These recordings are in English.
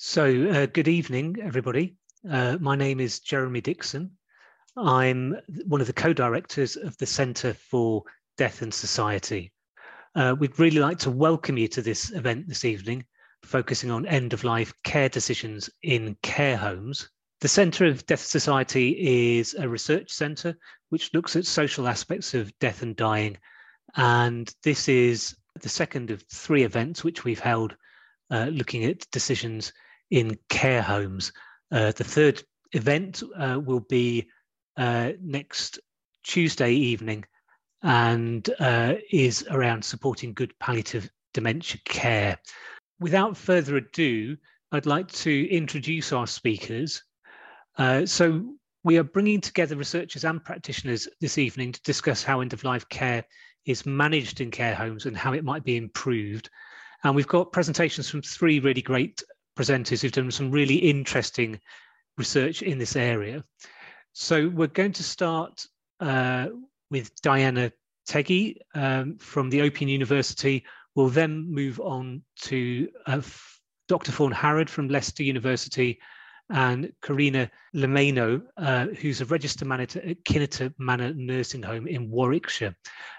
So, uh, good evening, everybody. Uh, my name is Jeremy Dixon. I'm one of the co directors of the Centre for Death and Society. Uh, we'd really like to welcome you to this event this evening, focusing on end of life care decisions in care homes. The Centre of Death Society is a research centre which looks at social aspects of death and dying. And this is the second of three events which we've held uh, looking at decisions in care homes. Uh, the third event uh, will be uh, next Tuesday evening and uh, is around supporting good palliative dementia care. Without further ado, I'd like to introduce our speakers. Uh, so, we are bringing together researchers and practitioners this evening to discuss how end of life care is managed in care homes and how it might be improved. And we've got presentations from three really great presenters who've done some really interesting research in this area. So we're going to start uh, with Diana Teggi um, from the Open University. We'll then move on to uh, Dr. Fawn Harrad from Leicester University and Carinna Lumayno, uh, who's a register manager at Kinnerton Manor Nursing Home in Warwickshire.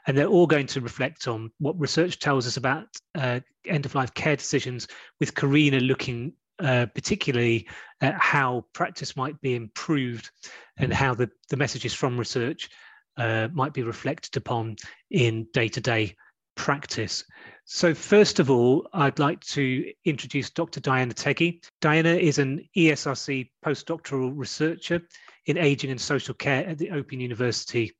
And they're all going to reflect on what research tells us about uh, end of life care decisions, with Carinna looking uh, particularly at how practice might be improved and how the, the messages from research uh, might be reflected upon in day to day practice. So, first of all, I'd like to introduce Dr. Diana Teggi. Diana is an ESRC postdoctoral researcher in aging and social care at the Open University.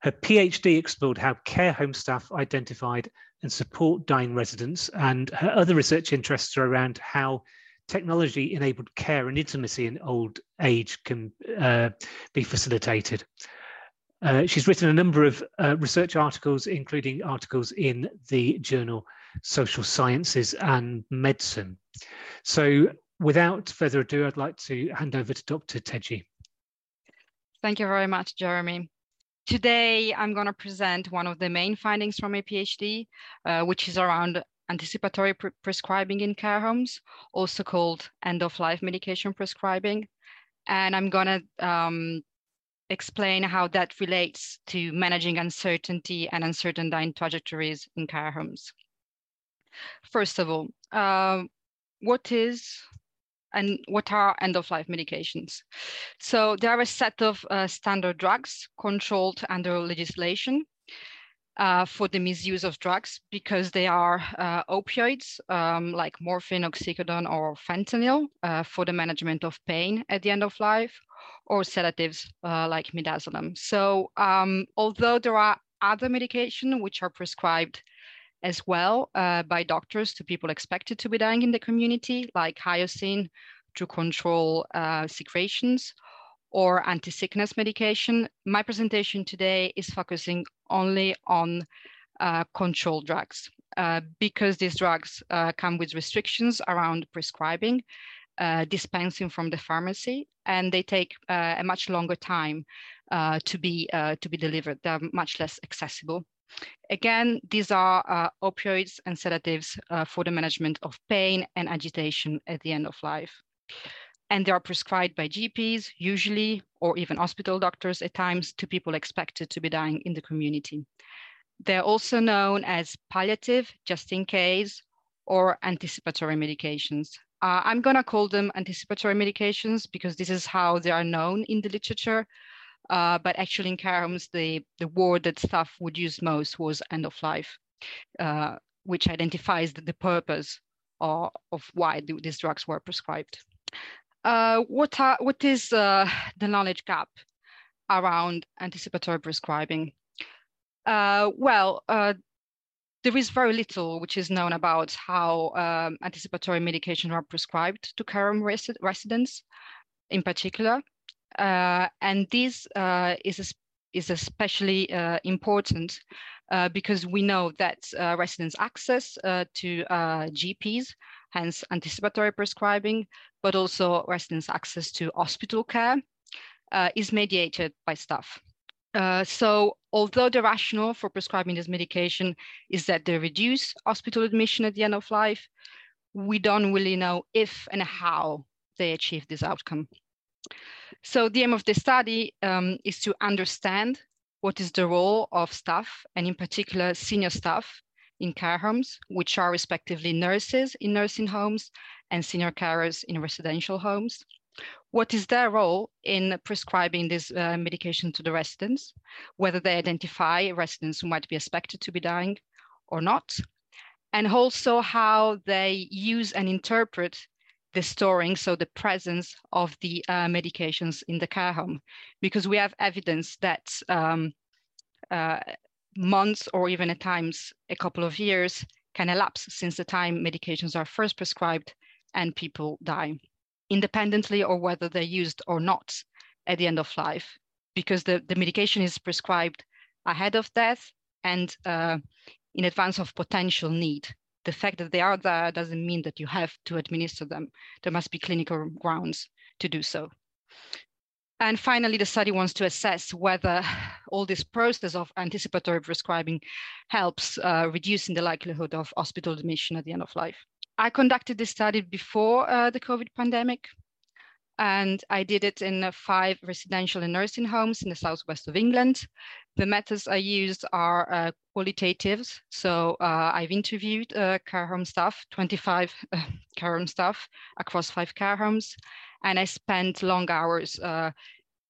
Her PhD explored how care home staff identified and support dying residents, and her other research interests are around how technology enabled care and intimacy in old age can uh, be facilitated. Uh, she's written a number of uh, research articles, including articles in the journal Social Sciences and Medicine. So, without further ado, I'd like to hand over to Dr. Teggi. Thank you very much, Jeremy. Today, I'm going to present one of the main findings from a PhD, uh, which is around anticipatory pre prescribing in care homes, also called end of life medication prescribing. And I'm going to um, explain how that relates to managing uncertainty and uncertain dying trajectories in care homes. First of all, uh, what is and what are end-of-life medications? So there are a set of uh, standard drugs controlled under legislation uh, for the misuse of drugs because they are uh, opioids um, like morphine, oxycodone, or fentanyl uh, for the management of pain at the end of life, or sedatives uh, like midazolam. So um, although there are other medication which are prescribed as well uh, by doctors to people expected to be dying in the community, like hyoscine to control uh, secretions or anti-sickness medication. My presentation today is focusing only on uh, controlled drugs uh, because these drugs uh, come with restrictions around prescribing, uh, dispensing from the pharmacy, and they take uh, a much longer time uh, to be to be delivered. They're much less accessible. Again, these are opioids and sedatives for the management of pain and agitation at the end of life and they are prescribed by GPs, usually, or even hospital doctors at times, to people expected to be dying in the community. They're also known as palliative, just in case, or anticipatory medications. Uh, I'm going to call them anticipatory medications because this is how they are known in the literature. Uh, but actually, in care homes, the, the word that staff would use most was end of life, uh, which identifies the, the purpose of, of why these drugs were prescribed uh, what, are, what is uh, the knowledge gap around anticipatory prescribing? Uh, well, there is very little which is known about how um, anticipatory medication are prescribed to care resi residents in particular. Uh, and this uh, is, is especially important because we know that residents' access to GPs hence anticipatory prescribing, but also residents' access to hospital care uh, is mediated by staff. Uh, so although the rationale for prescribing this medication is that they reduce hospital admission at the end of life, we don't really know if and how they achieve this outcome. So the aim of the study um, is to understand what is the role of staff, and in particular senior staff in care homes, which are respectively nurses in nursing homes and senior carers in residential homes. What is their role in prescribing this uh, medication to the residents, whether they identify residents who might be expected to be dying or not, and also how they use and interpret the storing, so the presence of the uh, medications in the care home, because we have evidence that um, uh, months or even at times a couple of years can elapse since the time medications are first prescribed and people die, independently or whether they're used or not at the end of life, because the, the medication is prescribed ahead of death and uh, in advance of potential need the fact that they are there doesn't mean that you have to administer them. There must be clinical grounds to do so. And finally, the study wants to assess whether all this process of anticipatory prescribing helps uh, reducing the likelihood of hospital admission at the end of life. I conducted this study before uh, the COVID pandemic, and I did it in uh, five residential and nursing homes in the southwest of England. The methods I used are uh. So uh, I've interviewed uh, care home staff, 25 uh, care home staff across five care homes, and I spent long hours uh,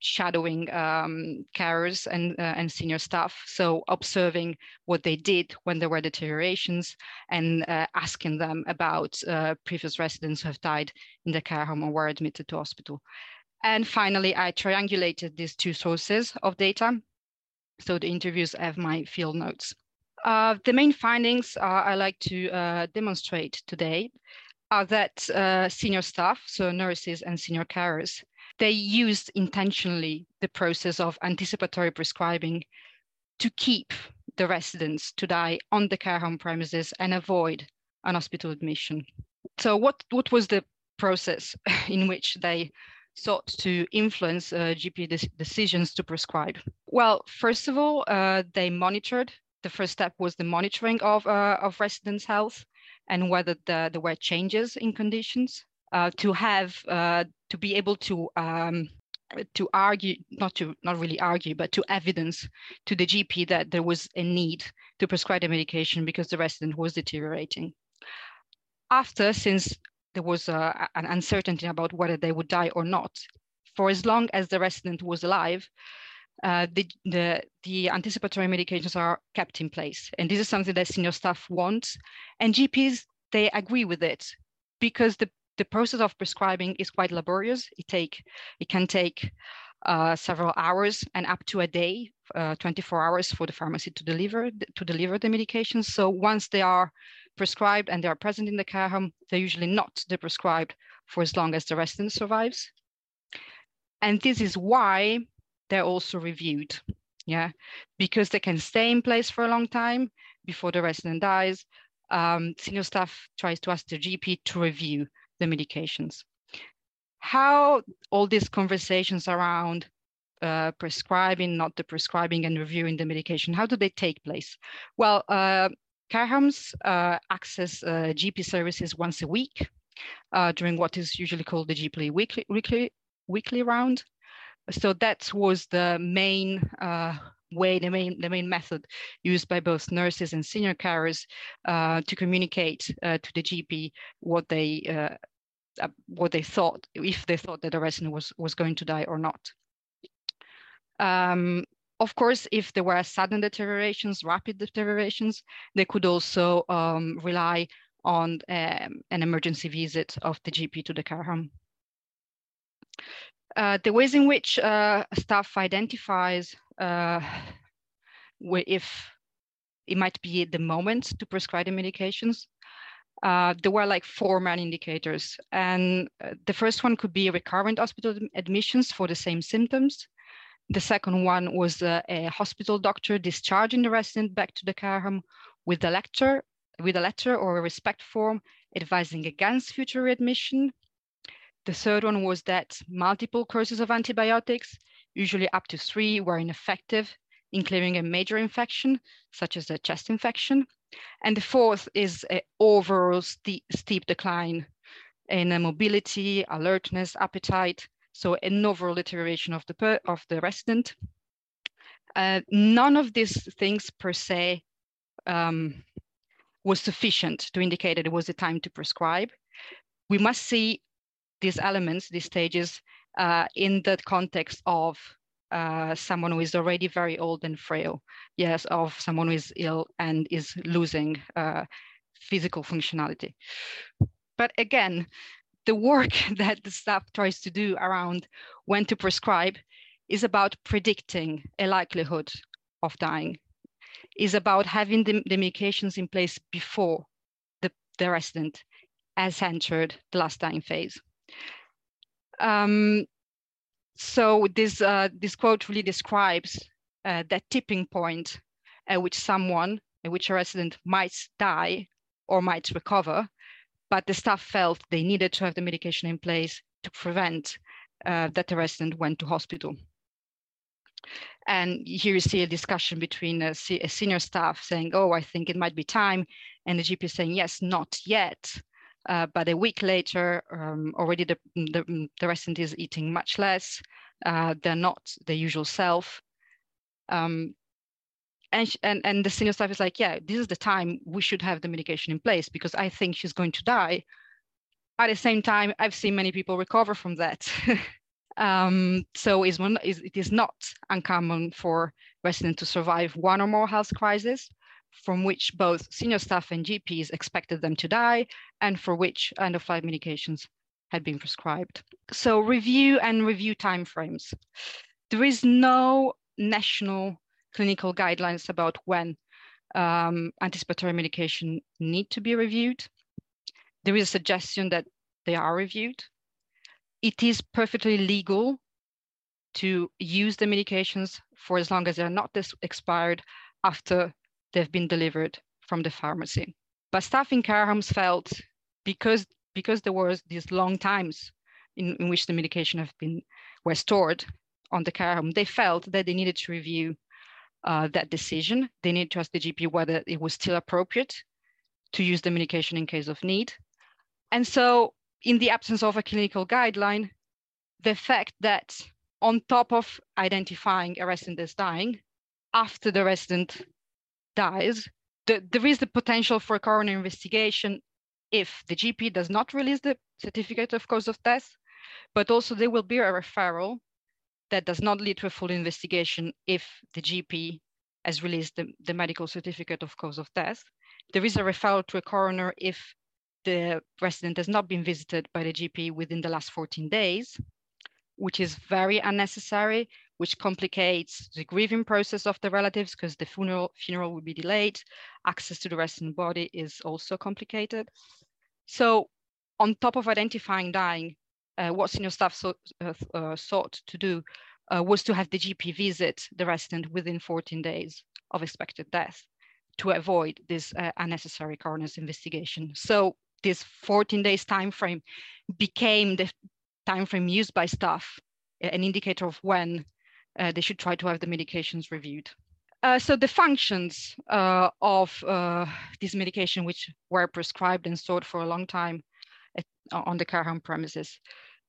shadowing um, carers and, uh, and senior staff. So observing what they did when there were deteriorations and uh, asking them about uh, previous residents who have died in the care home or were admitted to hospital. And finally, I triangulated these two sources of data. So the interviews have my field notes. Uh, the main findings I like to uh, demonstrate today are that uh, senior staff, so nurses and senior carers, they used intentionally the process of anticipatory prescribing to keep the residents to die on the care home premises and avoid an hospital admission. So what, what was the process in which they sought to influence uh, GP de decisions to prescribe? Well, first of all, uh, they monitored. The first step was the monitoring of, uh, of residents' health and whether the, there were changes in conditions to have uh, to be able to um, to argue not to not really argue but to evidence to the gp that there was a need to prescribe the medication because the resident was deteriorating after since there was uh, an uncertainty about whether they would die or not for as long as the resident was alive uh, the, the, the anticipatory medications are kept in place. And this is something that senior staff want. And GPs, they agree with it because the the process of prescribing is quite laborious. It take it can take uh, several hours and up to a day, uh, 24 hours for the pharmacy to deliver to deliver the medications. So once they are prescribed and they are present in the care home, they're usually not prescribed for as long as the resident survives. And this is why they're also reviewed, yeah, because they can stay in place for a long time before the resident dies. Um, senior staff tries to ask the GP to review the medications. How all these conversations around uh, prescribing, not the prescribing and reviewing the medication, how do they take place? Well, uh, uh, access uh, GP services once a week uh, during what is usually called the GP weekly, weekly, weekly round. So that was the main uh, way, the main, the main method used by both nurses and senior carers uh, to communicate uh, to the GP what they uh, what they thought, if they thought that the resident was, was going to die or not. Um, of course, if there were sudden deteriorations, rapid deteriorations, they could also um, rely on um, an emergency visit of the GP to the care home. Uh, the ways in which uh, staff identifies uh, if it might be the moment to prescribe the medications uh, there were like four main indicators. And uh, the first one could be recurrent hospital admissions for the same symptoms. The second one was uh, a hospital doctor discharging the resident back to the care home with a letter, with a letter or a respect form advising against future readmission. The third one was that multiple courses of antibiotics, usually up to three, were ineffective in clearing a major infection, such as a chest infection And the fourth is an overall steep, steep decline in mobility, alertness, appetite. So an overall deterioration of the, of the resident. Uh, none of these things per se um, was sufficient to indicate that it was the time to prescribe. We must see these elements, these stages, uh, in the context of uh, someone who is already very old and frail, yes, of someone who is ill and is losing uh, physical functionality. But again, the work that the staff tries to do around when to prescribe is about predicting a likelihood of dying, is about having the, the medications in place before the, the resident has entered the last dying phase. Um, so this, uh, this quote really describes uh, that tipping point at which someone, at which a resident might die or might recover, but the staff felt they needed to have the medication in place to prevent uh, that the resident went to hospital. And here you see a discussion between a, a, senior staff saying, oh, I think it might be time. And the GP saying, yes, not yet. Uh, but a week later, um, already the, the, the, resident is eating much less. Uh, they're not the usual self. Um, and, and, and the senior staff is like, yeah, this is the time we should have the medication in place because I think she's going to die. At the same time, I've seen many people recover from that. um, so it's it is not uncommon for residents to survive one or more health crises from which both senior staff and GPs expected them to die and for which end-of-life medications had been prescribed. So review and review timeframes. There is no national clinical guidelines about when um, anticipatory medication need to be reviewed. There is a suggestion that they are reviewed. It is perfectly legal to use the medications for as long as they're not expired after they've been delivered from the pharmacy. But staff in care homes felt because because there was these long times in, in which the medication have been were stored on the care home, they felt that they needed to review uh, that decision. They need to ask the GP whether it was still appropriate to use the medication in case of need. And so, in the absence of a clinical guideline, the fact that on top of identifying a resident as dying, after the resident dies, the, there is the potential for a coroner investigation if the GP does not release the certificate of cause of death, but also there will be a referral that does not lead to a full investigation if the GP has released the, the medical certificate of cause of death. There is a referral to a coroner if the resident has not been visited by the GP within the last 14 days, which is very unnecessary, which complicates the grieving process of the relatives because the funeral, funeral will be delayed. Access to the resident body is also complicated. So on top of identifying dying, uh, what senior staff so, uh, uh, sought to do was to have the GP visit the resident within 14 days of expected death to avoid this unnecessary coroner's investigation. So this 14 days time frame became the time frame used by staff, an indicator of when uh, they should try to have the medications reviewed. Uh, so the functions uh, of this medication, which were prescribed and stored for a long time, on the care home premises?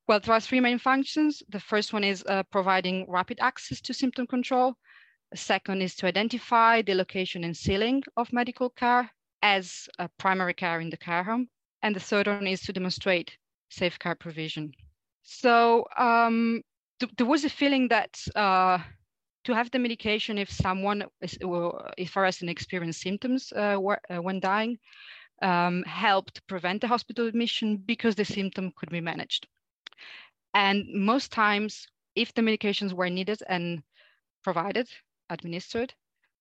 Well, there are three main functions. The first one is uh, providing rapid access to symptom control. The second is to identify the location and ceiling of medical care as a primary care in the care home. And the third one is to demonstrate safe care provision. So um, th there was a feeling that uh, to have the medication if someone, is, if resident experienced symptoms uh, uh, when dying, um, helped prevent the hospital admission because the symptom could be managed. And most times, if the medications were needed and provided, administered,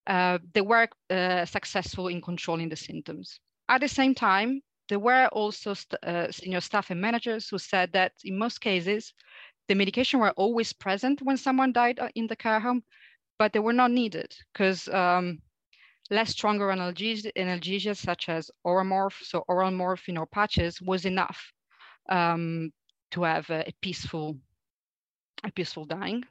uh, they were uh, successful in controlling the symptoms. At the same time, there were also st uh, senior staff and managers who said that in most cases, the medication were always present when someone died uh, in the care home, but they were not needed because um, less stronger analgesia, such as Oromorph, so oral morphine or patches was enough um, to have a, a, peaceful, a peaceful dying.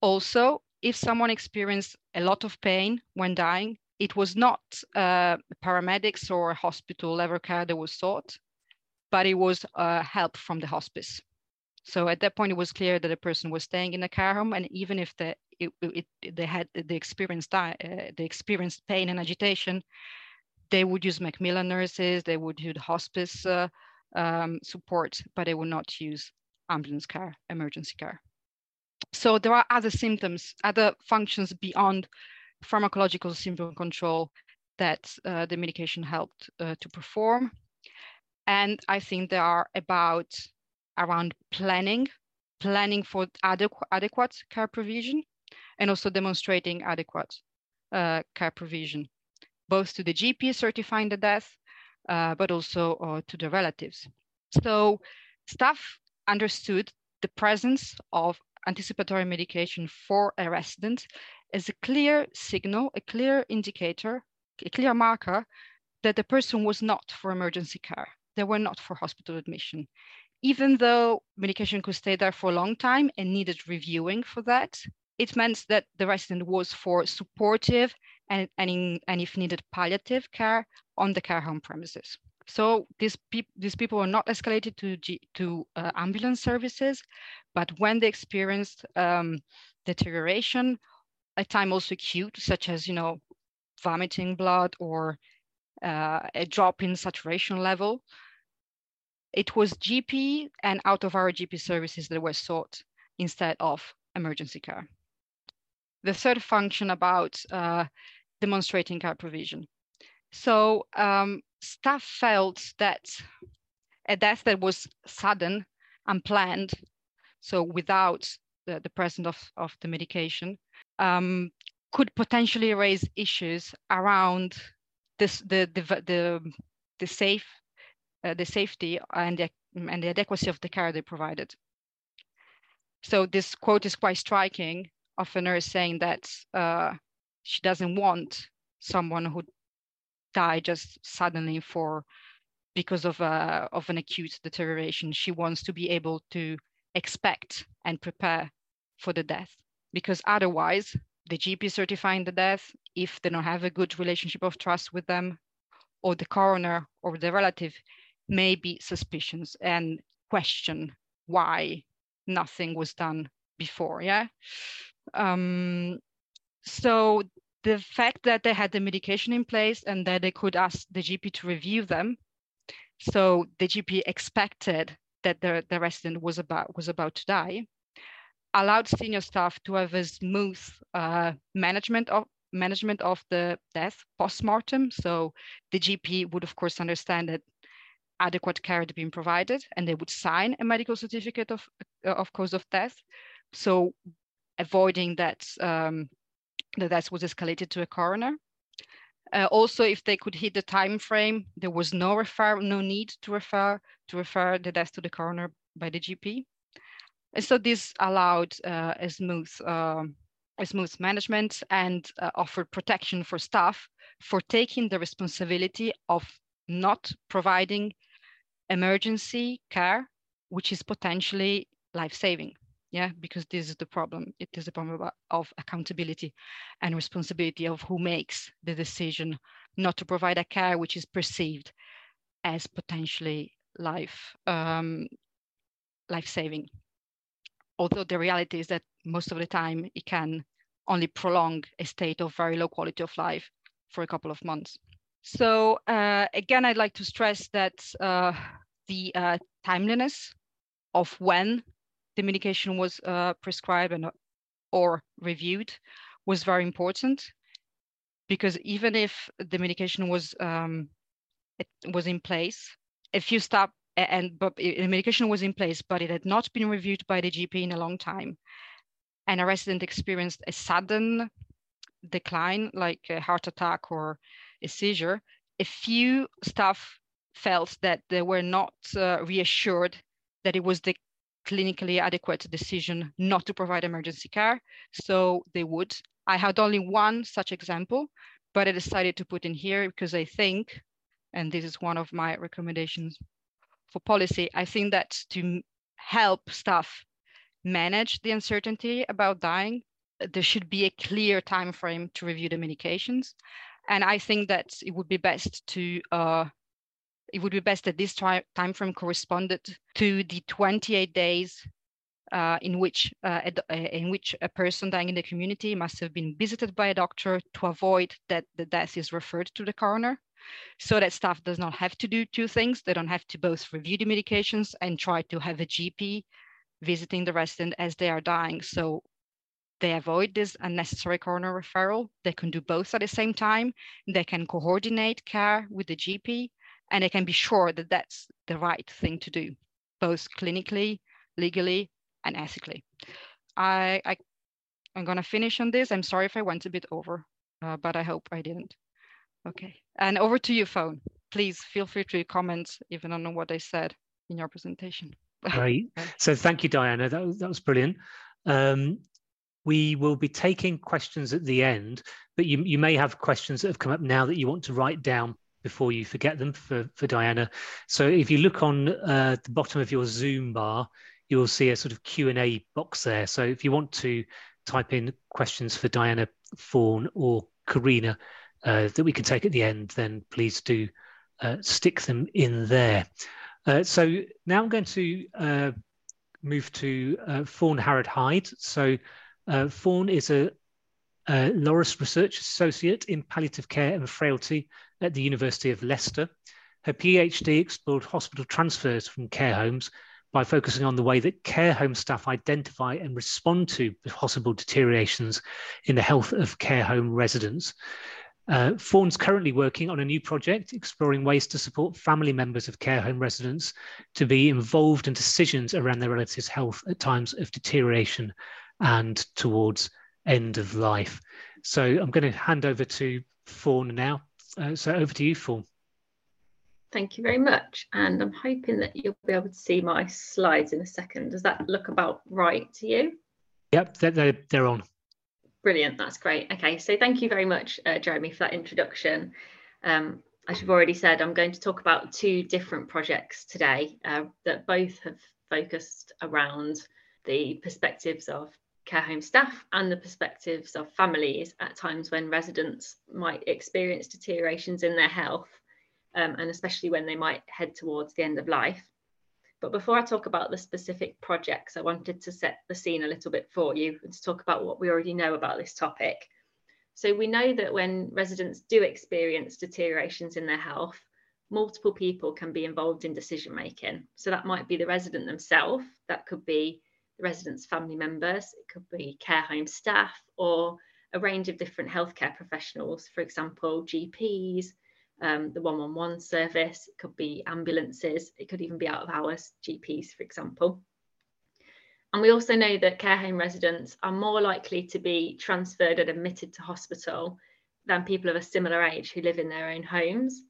Also, if someone experienced a lot of pain when dying, it was not uh, paramedics or hospital level care that was sought, but it was uh, help from the hospice. So at that point, it was clear that the person was staying in a care home, and even if the, it, it, they had the experienced uh, experienced pain and agitation, they would use Macmillan nurses, they would use hospice uh, um, support, but they would not use ambulance care, emergency care. So there are other symptoms, other functions beyond pharmacological symptom control that uh, the medication helped uh, to perform. And I think there are about around planning, planning for adequ adequate care provision, and also demonstrating adequate uh, care provision, both to the GP certifying the death, uh, but also uh, to the relatives. So staff understood the presence of anticipatory medication for a resident as a clear signal, a clear indicator, a clear marker that the person was not for emergency care. They were not for hospital admission. Even though medication could stay there for a long time and needed reviewing for that, it meant that the resident was for supportive and, and, in, and if needed, palliative care on the care home premises. So these, pe- these people were not escalated to, G- to uh, ambulance services, but when they experienced um, deterioration, at time also acute, such as, you know, vomiting blood or uh, a drop in saturation level, it was GP and out of our GP services that were sought instead of emergency care. The third function about uh, demonstrating care provision. So um, staff felt that a death that was sudden, unplanned, so without the, the presence of, of the medication, um, could potentially raise issues around this, the, the, the, the safe, the safety and the, and the adequacy of the care they provided. So this quote is quite striking of a nurse saying that uh, she doesn't want someone who died just suddenly for because of a uh, of an acute deterioration. She wants to be able to expect and prepare for the death because otherwise the GP certifying the death, if they don't have a good relationship of trust with them, or the coroner or the relative may be suspicions and question why nothing was done before. Yeah. Um, so the fact that they had the medication in place and that they could ask the GP to review them. So the GP expected that the, the resident was about was about to die, allowed senior staff to have a smooth uh, management of management of the death post-mortem. So the GP would of course understand that adequate care had been provided and they would sign a medical certificate of, of cause of death. So avoiding that um, the death was escalated to a coroner. Uh, also, if they could hit the time frame, there was no refer, no need to refer to refer the death to the coroner by the GP. And so this allowed uh, a smooth uh, a smooth management and uh, offered protection for staff for taking the responsibility of not providing emergency care, which is potentially life-saving. Yeah because this is the problem. It is a problem of accountability and responsibility of who makes the decision not to provide a care which is perceived as potentially life um, life saving although the reality is that most of the time it can only prolong a state of very low quality of life for a couple of months so uh, again i'd like to stress that uh, the uh, timeliness of when the medication was uh, prescribed and or reviewed was very important because even if the medication was um, was in place, if you stop and but the medication was in place, but it had not been reviewed by the GP in a long time, and a resident experienced a sudden decline, like a heart attack or a seizure, a few staff felt that they were not uh, reassured that it was the clinically adequate decision not to provide emergency care. So they would. I had only one such example, but I decided to put in here because I think, and this is one of my recommendations for policy, I think that to help staff manage the uncertainty about dying, there should be a clear time frame to review the medications. And I think that it would be best to uh, it would be best that this time frame corresponded to the 28 days uh, in which uh, a, in which a person dying in the community must have been visited by a doctor to avoid that the death is referred to the coroner. So that staff does not have to do two things. They don't have to both review the medications and try to have a GP visiting the resident as they are dying. So they avoid this unnecessary coroner referral. They can do both at the same time. They can coordinate care with the GP and they can be sure that that's the right thing to do, both clinically, legally, and ethically. I, I I'm gonna finish on this. I'm sorry if I went a bit over, uh, but I hope I didn't. Okay, and over to you, Fawn. Please feel free to comment even on what I said in your presentation. Great. So thank you, Diana. That was, that was brilliant. Um, we will be taking questions at the end, but you, you may have questions that have come up now that you want to write down before you forget them for, for Diana. So if you look on uh, the bottom of your Zoom bar, you will see a sort of Q&A box there. So if you want to type in questions for Diana Fawn or Carinna uh, that we can take at the end, then please do uh, stick them in there. Uh, so now I'm going to uh, move to uh, Fawn Harrad Hyde. So Fawn is a uh, LOROS Research Associate in Palliative Care and Frailty at the University of Leicester. Her PhD explored hospital transfers from care homes by focusing on the way that care home staff identify and respond to possible deteriorations in the health of care home residents. Uh, Fawn's currently working on a new project exploring ways to support family members of care home residents to be involved in decisions around their relatives' health at times of deterioration and towards end of life. So I'm going to hand over to Fawn now. Uh, so over to you, Fawn. Thank you very much. And I'm hoping that you'll be able to see my slides in a second. Does that look about right to you? Yep, they're, they're on. Brilliant, that's great. Okay, so thank you very much, uh, Jeremy, for that introduction. Um, as you've already said, I'm going to talk about two different projects today uh, that both have focused around the perspectives of care home staff and the perspectives of families at times when residents might experience deteriorations in their health um, and especially when they might head towards the end of life. But before I talk about the specific projects, I wanted to set the scene a little bit for you and to talk about what we already know about this topic. So we know that when residents do experience deteriorations in their health, multiple people can be involved in decision making. So that might be the resident themselves, that could be the residents' family members, it could be care home staff, or a range of different healthcare professionals, for example, GPs, um, the 111 service, it could be ambulances, it could even be out of hours GPs, for example. And we also know that care home residents are more likely to be transferred and admitted to hospital than people of a similar age who live in their own homes.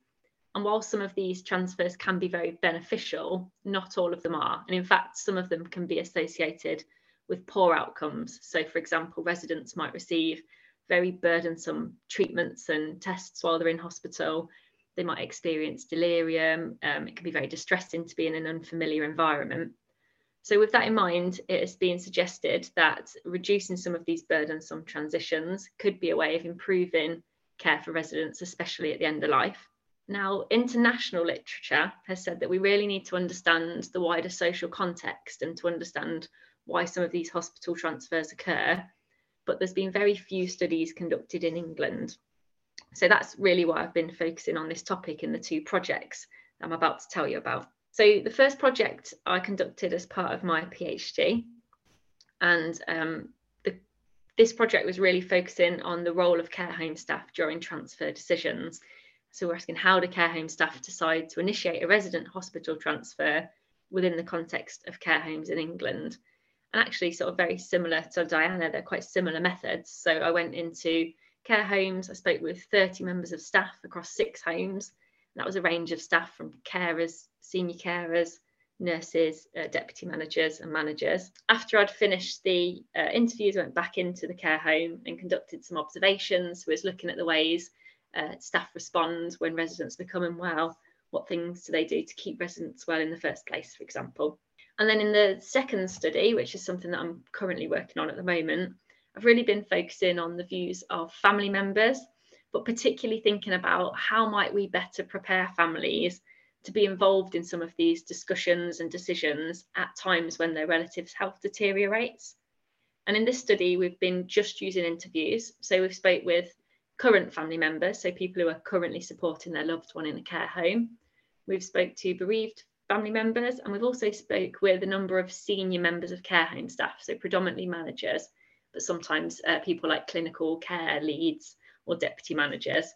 And while some of these transfers can be very beneficial, not all of them are. And in fact, some of them can be associated with poor outcomes. So, for example, residents might receive very burdensome treatments and tests while they're in hospital. They might experience delirium. Um, it can be very distressing to be in an unfamiliar environment. So, with that in mind, it has been suggested that reducing some of these burdensome transitions could be a way of improving care for residents, especially at the end of life. Now, international literature has said that we really need to understand the wider social context and to understand why some of these hospital transfers occur, but there's been very few studies conducted in England. So that's really why I've been focusing on this topic in the two projects I'm about to tell you about. So the first project I conducted as part of my PhD, and um, the, this project was really focusing on the role of care home staff during transfer decisions so we're asking how do care home staff decide to initiate a resident hospital transfer within the context of care homes in England? And actually, sort of very similar to Diana, they're quite similar methods. So I went into care homes, I spoke with 30 members of staff across six homes. that was a range of staff from carers, senior carers, nurses, uh, deputy managers, and managers. After I'd finished the uh, interviews, I went back into the care home and conducted some observations. was looking at the ways uh, staff respond when residents become unwell? What things do they do to keep residents well in the first place, for example? And then in the second study, which is something that I'm currently working on at the moment, I've really been focusing on the views of family members, but particularly thinking about how might we better prepare families to be involved in some of these discussions and decisions at times when their relatives' health deteriorates. And in this study, we've been just using interviews. So we've spoke with current family members, so people who are currently supporting their loved one in a care home. We've spoke to bereaved family members, and we've also spoke with a number of senior members of care home staff, so predominantly managers, but sometimes uh, people like clinical care leads or deputy managers.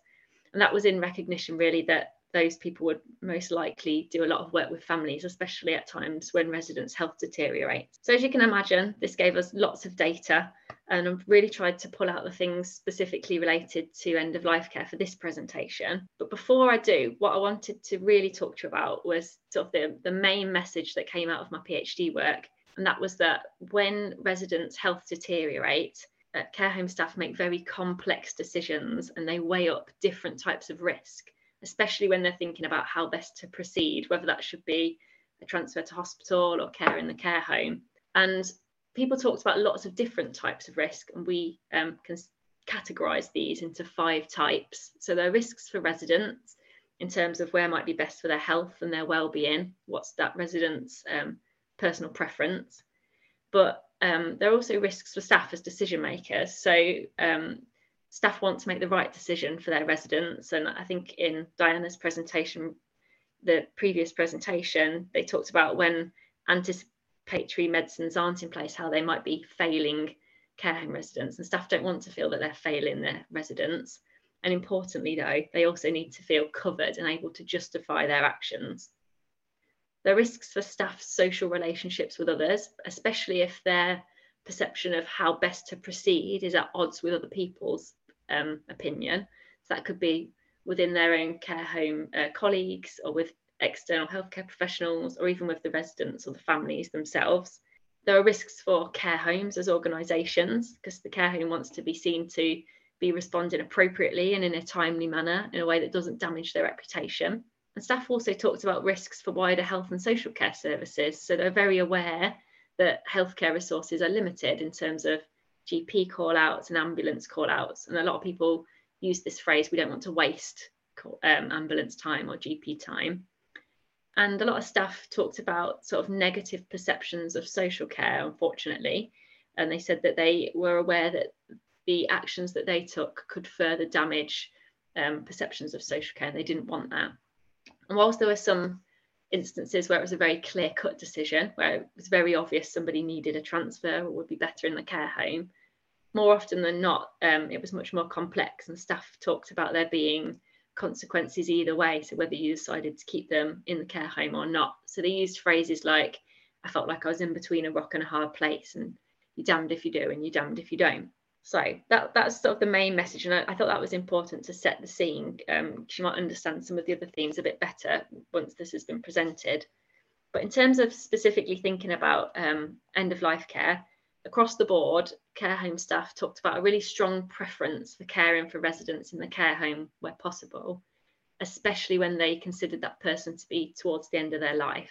And that was in recognition really that those people would most likely do a lot of work with families, especially at times when residents' health deteriorates. So, as you can imagine, this gave us lots of data, and I've really tried to pull out the things specifically related to end of life care for this presentation. But before I do, what I wanted to really talk to you about was sort of the, the main message that came out of my PhD work, and that was that when residents' health deteriorate, uh, care home staff make very complex decisions and they weigh up different types of risk especially when they're thinking about how best to proceed, whether that should be a transfer to hospital or care in the care home. And people talked about lots of different types of risk, and we um, can categorize these into five types. So there are risks for residents in terms of where might be best for their health and their well-being, what's that resident's um, personal preference. But um, there are also risks for staff as decision makers. So um, staff want to make the right decision for their residents. And I think in Diana's presentation, the previous presentation, they talked about when anticipatory medicines aren't in place, how they might be failing care home residents. And staff don't want to feel that they're failing their residents. And importantly, though, they also need to feel covered and able to justify their actions. Are risks for staff's social relationships with others, especially if their perception of how best to proceed is at odds with other people's um, opinion. So that could be within their own care home uh, colleagues or with external healthcare professionals or even with the residents or the families themselves. There are risks for care homes as organisations because the care home wants to be seen to be responding appropriately and in a timely manner in a way that doesn't damage their reputation. And staff also talked about risks for wider health and social care services. So they're very aware that healthcare resources are limited in terms of GP call outs and ambulance call outs. And a lot of people use this phrase we don't want to waste um, ambulance time or GP time. And a lot of staff talked about sort of negative perceptions of social care, unfortunately. And they said that they were aware that the actions that they took could further damage um, perceptions of social care. They didn't want that. And whilst there were some instances where it was a very clear cut decision, where it was very obvious somebody needed a transfer or would be better in the care home, more often than not, um, it was much more complex, and staff talked about there being consequences either way. So whether you decided to keep them in the care home or not. So they used phrases like, "I felt like I was in between a rock and a hard place," and "You're damned if you do, and you're damned if you don't." So that that's sort of the main message, and I, I thought that was important to set the scene. Um, you might understand some of the other themes a bit better once this has been presented. But in terms of specifically thinking about um, end of life care, across the board, care home staff talked about a really strong preference for caring for residents in the care home where possible, especially when they considered that person to be towards the end of their life.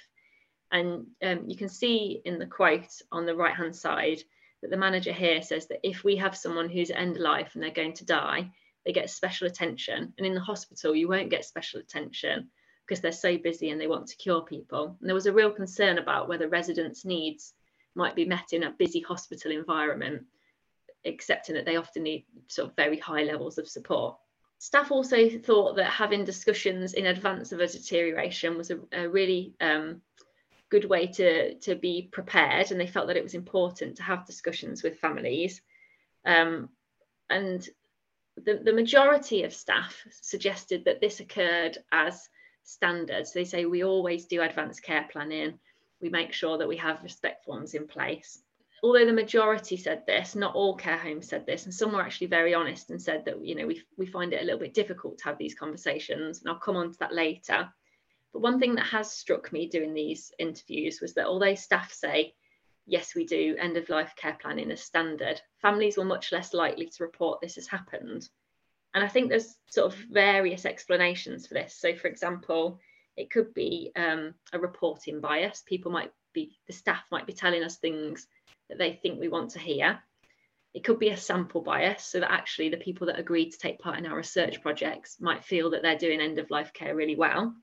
And um, you can see in the quote on the right hand side that the manager here says that if we have someone who's end of life and they're going to die, they get special attention. And in the hospital, you won't get special attention because they're so busy and they want to cure people. And there was a real concern about whether residents' needs might be met in a busy hospital environment, accepting that they often need sort of very high levels of support. Staff also thought that having discussions in advance of a deterioration was a, a really um, good way to, to be prepared, and they felt that it was important to have discussions with families. Um, and the, the majority of staff suggested that this occurred as standard. So they say we always do advanced care planning we make sure that we have respect forms in place. Although the majority said this, not all care homes said this, and some were actually very honest and said that you know we we find it a little bit difficult to have these conversations, and I'll come on to that later. But one thing that has struck me doing these interviews was that although staff say yes, we do end of life care planning as standard, families were much less likely to report this has happened. And I think there's sort of various explanations for this. So, for example, it could be um, a reporting bias. People might be, the staff might be telling us things that they think we want to hear. It could be a sample bias, so that actually the people that agreed to take part in our research projects might feel that they're doing end of life care really well.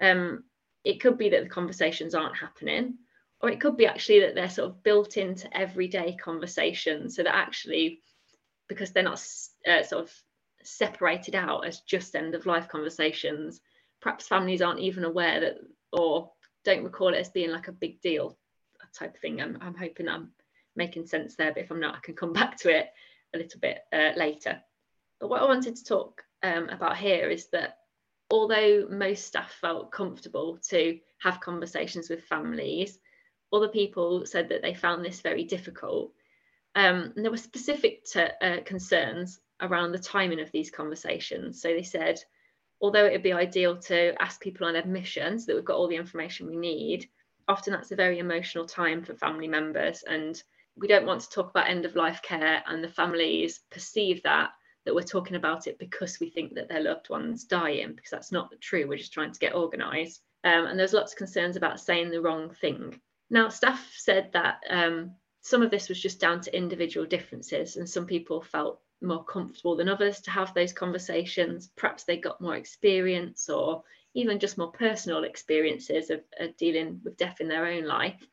Um, it could be that the conversations aren't happening, or it could be actually that they're sort of built into everyday conversation, so that actually, because they're not uh, sort of separated out as just end of life conversations, perhaps families aren't even aware that or don't recall it as being like a big deal type of thing. I'm, I'm hoping I'm making sense there, but if I'm not, I can come back to it a little bit uh, later. But what I wanted to talk um, about here is that although most staff felt comfortable to have conversations with families, other people said that they found this very difficult. Um, and there were specific uh, concerns around the timing of these conversations. So they said, although it would be ideal to ask people on admission so that we've got all the information we need, often that's a very emotional time for family members. And we don't want to talk about end of life care and the families perceive that that we're talking about it because we think that their loved one's dying, because that's not true. We're just trying to get organised. Um, and there's lots of concerns about saying the wrong thing. Now, staff said that um, some of this was just down to individual differences, and some people felt more comfortable than others to have those conversations. Perhaps they got more experience or even just more personal experiences of, of dealing with death in their own life.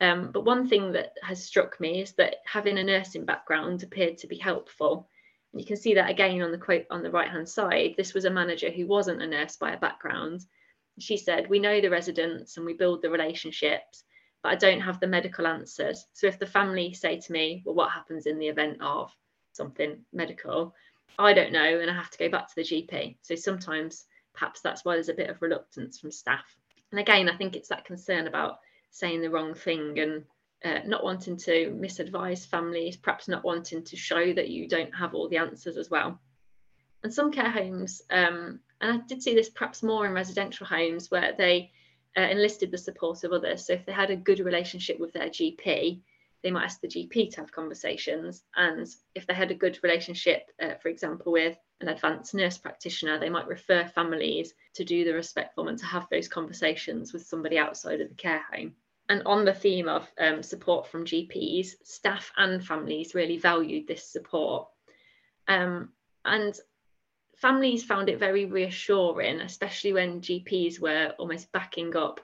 Um, but one thing that has struck me is that having a nursing background appeared to be helpful. And you can see that again on the quote on the right hand side. This was a manager who wasn't a nurse by a background. She said, We know the residents and we build the relationships, but I don't have the medical answers. So if the family say to me, Well, what happens in the event of? Something medical, I don't know, and I have to go back to the GP. So sometimes perhaps that's why there's a bit of reluctance from staff. And again, I think it's that concern about saying the wrong thing and uh, not wanting to misadvise families, perhaps not wanting to show that you don't have all the answers as well. And some care homes, um, and I did see this perhaps more in residential homes where they uh, enlisted the support of others. So if they had a good relationship with their GP, they might ask the GP to have conversations. And if they had a good relationship, uh, for example, with an advanced nurse practitioner, they might refer families to do the respectful and to have those conversations with somebody outside of the care home. And on the theme of um, support from GPs, staff and families really valued this support. Um, and families found it very reassuring, especially when GPs were almost backing up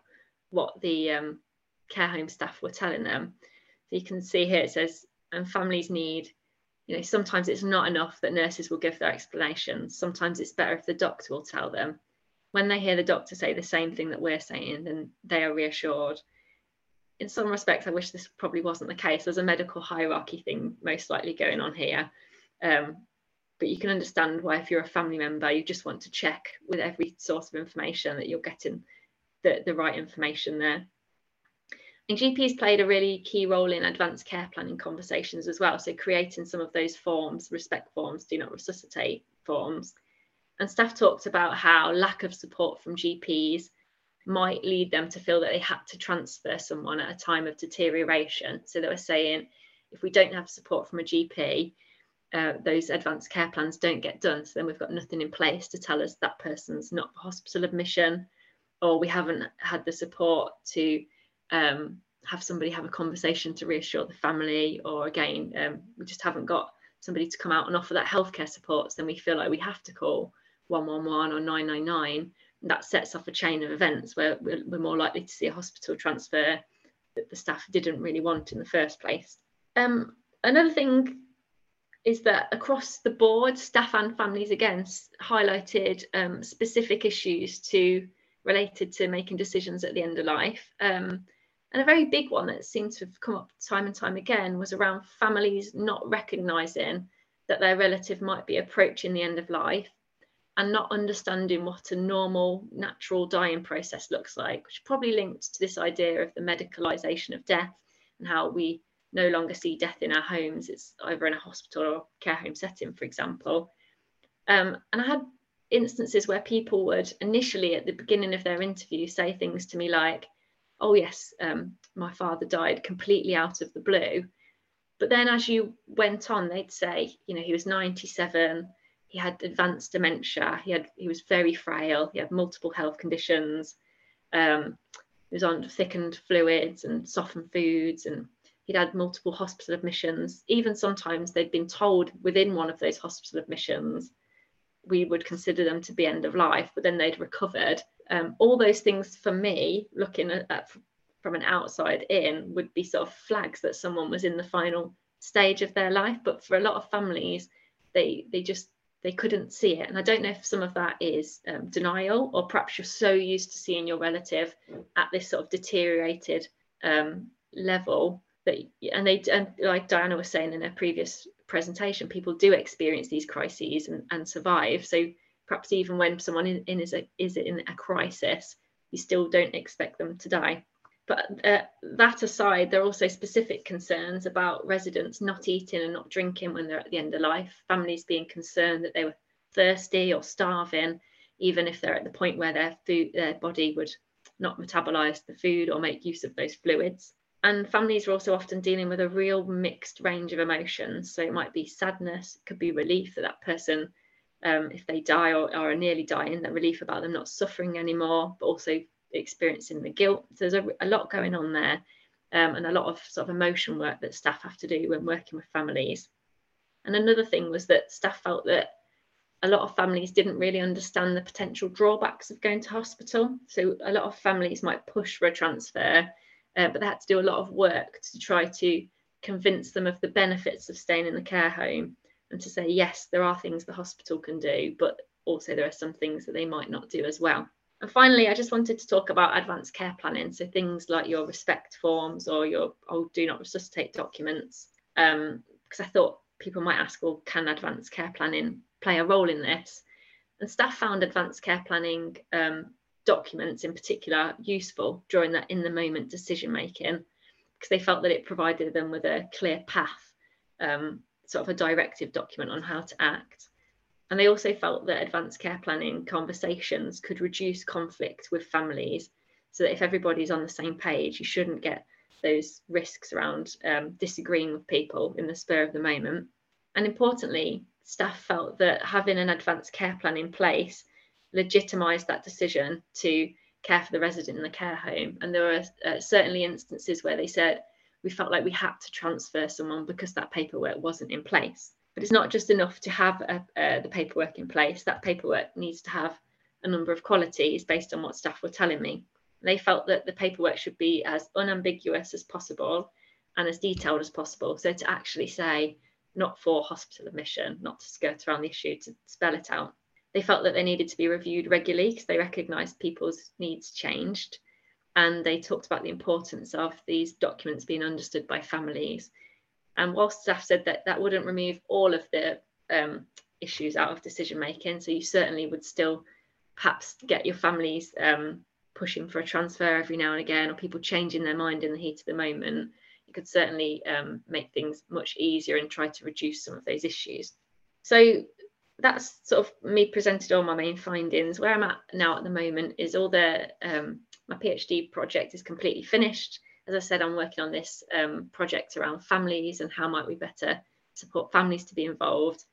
what the um, care home staff were telling them. So you can see here it says, and families need, you know, sometimes it's not enough that nurses will give their explanations. Sometimes it's better if the doctor will tell them. When they hear the doctor say the same thing that we're saying, then they are reassured. In some respects, I wish this probably wasn't the case. There's a medical hierarchy thing most likely going on here. Um, but you can understand why if you're a family member, you just want to check with every source of information that you're getting the, the right information there. And GPs played a really key role in advanced care planning conversations as well. So creating some of those forms, respect forms, do not resuscitate forms. And staff talked about how lack of support from GPs might lead them to feel that they had to transfer someone at a time of deterioration. So they were saying, if we don't have support from a GP, uh, those advanced care plans don't get done. So then we've got nothing in place to tell us that person's not for hospital admission, or we haven't had the support to um, have somebody have a conversation to reassure the family, or again, um, we just haven't got somebody to come out and offer that healthcare support, so then we feel like we have to call 111 or 999. That sets off a chain of events where we're, we're more likely to see a hospital transfer that the staff didn't really want in the first place. Um, another thing is that across the board, staff and families again highlighted um, specific issues to related to making decisions at the end of life. Um, and a very big one that seems to have come up time and time again was around families not recognising that their relative might be approaching the end of life and not understanding what a normal, natural dying process looks like, which probably linked to this idea of the medicalisation of death and how we no longer see death in our homes. It's either in a hospital or care home setting, for example. Um, and I had instances where people would initially at the beginning of their interview say things to me like, oh yes, um, my father died completely out of the blue. But then as you went on, they'd say, you know, he was 97, he had advanced dementia, he had he was very frail, he had multiple health conditions, um, he was on thickened fluids and softened foods, and he he'd had multiple hospital admissions. Even sometimes they'd been told within one of those hospital admissions, we would consider them to be end of life, but then they'd recovered. Um, all those things for me, looking at, at from an outside in, would be sort of flags that someone was in the final stage of their life. But for a lot of families, they they just they couldn't see it. And I don't know if some of that is um, denial or perhaps you're so used to seeing your relative at this sort of deteriorated um, level that, and they, and like Diana was saying in her previous presentation, people do experience these crises and, and survive. So perhaps even when someone in, in is, a, is in a crisis, you still don't expect them to die. But uh, that aside, there are also specific concerns about residents not eating and not drinking when they're at the end of life, families being concerned that they were thirsty or starving, even if they're at the point where their food, their body would not metabolize the food or make use of those fluids. And families are also often dealing with a real mixed range of emotions. So it might be sadness, it could be relief that that person, um, if they die or, are nearly dying, that relief about them not suffering anymore, but also experiencing the guilt. So there's a, a lot going on there um, and a lot of sort of emotion work that staff have to do when working with families. And another thing was that staff felt that a lot of families didn't really understand the potential drawbacks of going to hospital. So a lot of families might push for a transfer, uh, but they had to do a lot of work to try to convince them of the benefits of staying in the care home and to say, yes, there are things the hospital can do, but also there are some things that they might not do as well. And finally, I just wanted to talk about advanced care planning. So things like your respect forms or your oh, do not resuscitate documents. Um, because I thought people might ask, well, can advanced care planning play a role in this? And staff found advanced care planning um, documents in particular useful during that in the moment decision making because they felt that it provided them with a clear path, um, sort of a directive document on how to act. And they also felt that advanced care planning conversations could reduce conflict with families so that if everybody's on the same page, you shouldn't get those risks around um, disagreeing with people in the spur of the moment. And importantly, staff felt that having an advanced care plan in place legitimised that decision to care for the resident in the care home. And there were uh, certainly instances where they said, we felt like we had to transfer someone because that paperwork wasn't in place. But it's not just enough to have a, uh, the paperwork in place. That paperwork needs to have a number of qualities based on what staff were telling me. They felt that the paperwork should be as unambiguous as possible and as detailed as possible. So to actually say, not for hospital admission, not to skirt around the issue, to spell it out. They felt that they needed to be reviewed regularly because they recognised people's needs changed. And they talked about the importance of these documents being understood by families and whilst staff said that that wouldn't remove all of the um, issues out of decision making, so you certainly would still perhaps get your families um, pushing for a transfer every now and again, or people changing their mind in the heat of the moment. You could certainly um, make things much easier and try to reduce some of those issues. So that's sort of me presented all my main findings. Where I'm at now at the moment is all the um, my PhD project is completely finished as I said, I'm working on this um, project around families and how might we better support families to be involved.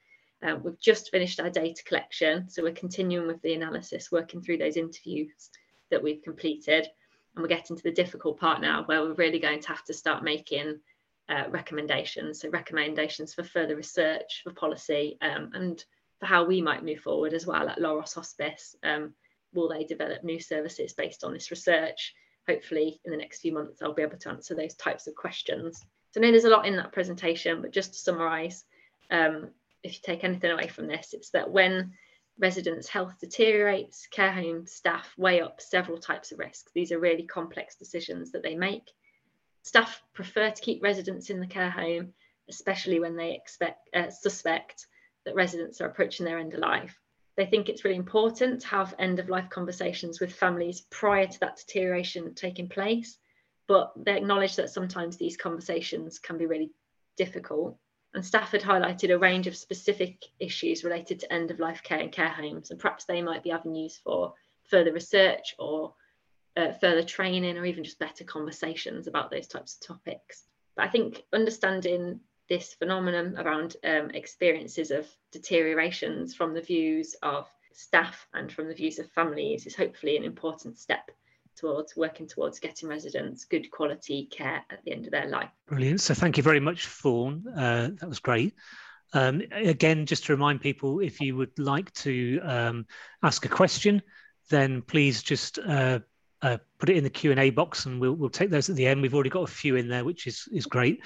Uh, we've just finished our data collection, so we're continuing with the analysis, working through those interviews that we've completed. And we're getting to the difficult part now where we're really going to have to start making uh, recommendations. So, recommendations for further research, for policy, um, and for how we might move forward as well at LOROS Hospice. Um, will they develop new services based on this research? hopefully in the next few months I'll be able to answer those types of questions. So I know there's a lot in that presentation, but just to summarise, um, if you take anything away from this, it's that when residents' health deteriorates, care home staff weigh up several types of risks. These are really complex decisions that they make. Staff prefer to keep residents in the care home, especially when they expect, uh, suspect that residents are approaching their end of life. They think it's really important to have end of life conversations with families prior to that deterioration taking place, but they acknowledge that sometimes these conversations can be really difficult. And staff had highlighted a range of specific issues related to end of life care and care homes, and perhaps they might be avenues for further research or uh, further training or even just better conversations about those types of topics. But I think understanding this phenomenon around um, experiences of deteriorations from the views of staff and from the views of families is hopefully an important step towards working towards getting residents good quality care at the end of their life. Brilliant. So thank you very much, Fawn. Uh, that was great. Um, again, just to remind people, if you would like to um, ask a question, then please just uh, uh, put it in the Q and A box, and we'll we'll take those at the end. We've already got a few in there, which is is great.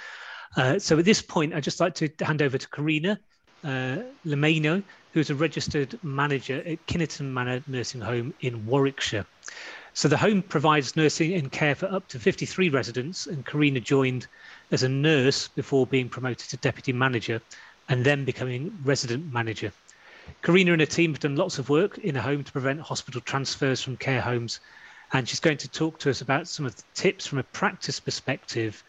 Uh, so at this point, I'd just like to hand over to Carinna uh, Lumayno, who's a registered manager at Kineton Manor Nursing Home in Warwickshire. So the home provides nursing and care for up to 53 residents, and Carinna joined as a nurse before being promoted to deputy manager and then becoming resident manager. Carinna and her team have done lots of work in a home to prevent hospital transfers from care homes, and she's going to talk to us about some of the tips from a practice perspective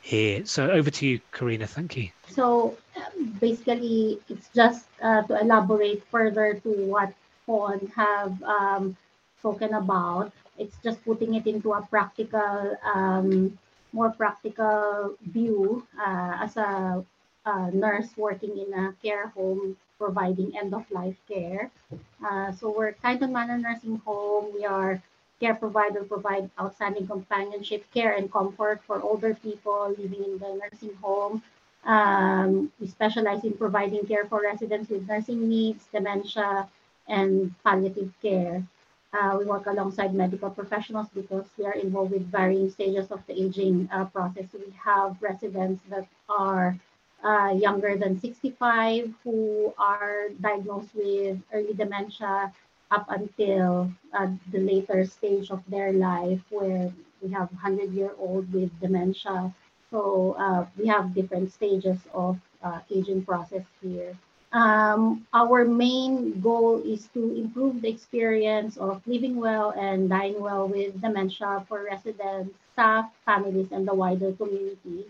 here. So over to you, Carinna. Thank you. So um, basically, it's just uh, to elaborate further to what Fawn have um, spoken about. It's just putting it into a practical, um, more practical view uh, as a, a, nurse working in a care home providing end-of-life care. Uh, so we're Kineton Manor Nursing Home. We are care provider provide outstanding companionship, care, and comfort for older people living in the nursing home. Um, we specialize in providing care for residents with nursing needs, dementia, and palliative care. Uh, we work alongside medical professionals because we are involved with varying stages of the aging uh, process. We have residents that are uh, younger than 65 who are diagnosed with early dementia up until uh, the later stage of their life where we have 100 year old with dementia. So uh, we have different stages of uh, aging process here. Um, our main goal is to improve the experience of living well and dying well with dementia for residents, staff, families, and the wider community.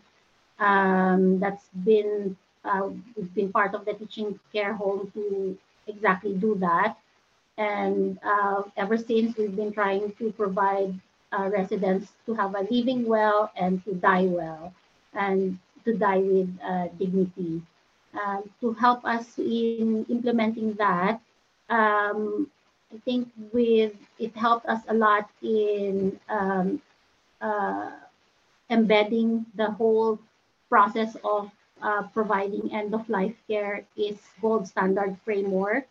Um, that's been uh, been part of the teaching care home to exactly do that. And uh, ever since, we've been trying to provide uh, residents to have a living well and to die well and to die with uh, dignity. to help us in implementing that, um, I think with it helped us a lot in um, uh, embedding the whole process of uh, providing end of life care is gold standard framework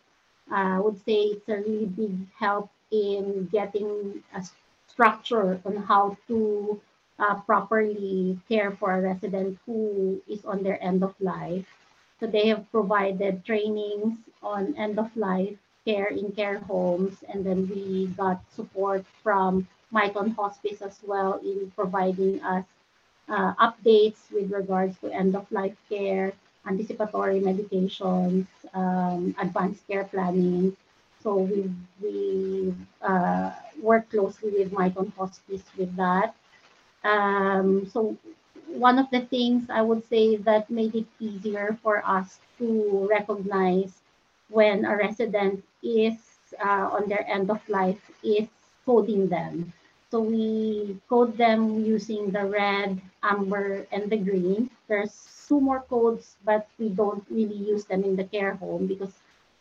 I would say it's a really big help in getting a structure on how to uh, properly care for a resident who is on their end of life. So they have provided trainings on end of life care in care homes, and then we got support from Myton Hospice as well in providing us uh, updates with regards to end of life care anticipatory medications, um, advanced care planning. So we we uh, work closely with Myton Hospice with that. Um, so one of the things I would say that made it easier for us to recognize when a resident is uh, on their end of life is coding them. So we code them using the red, amber, and the green. There's two more codes, but we don't really use them in the care home because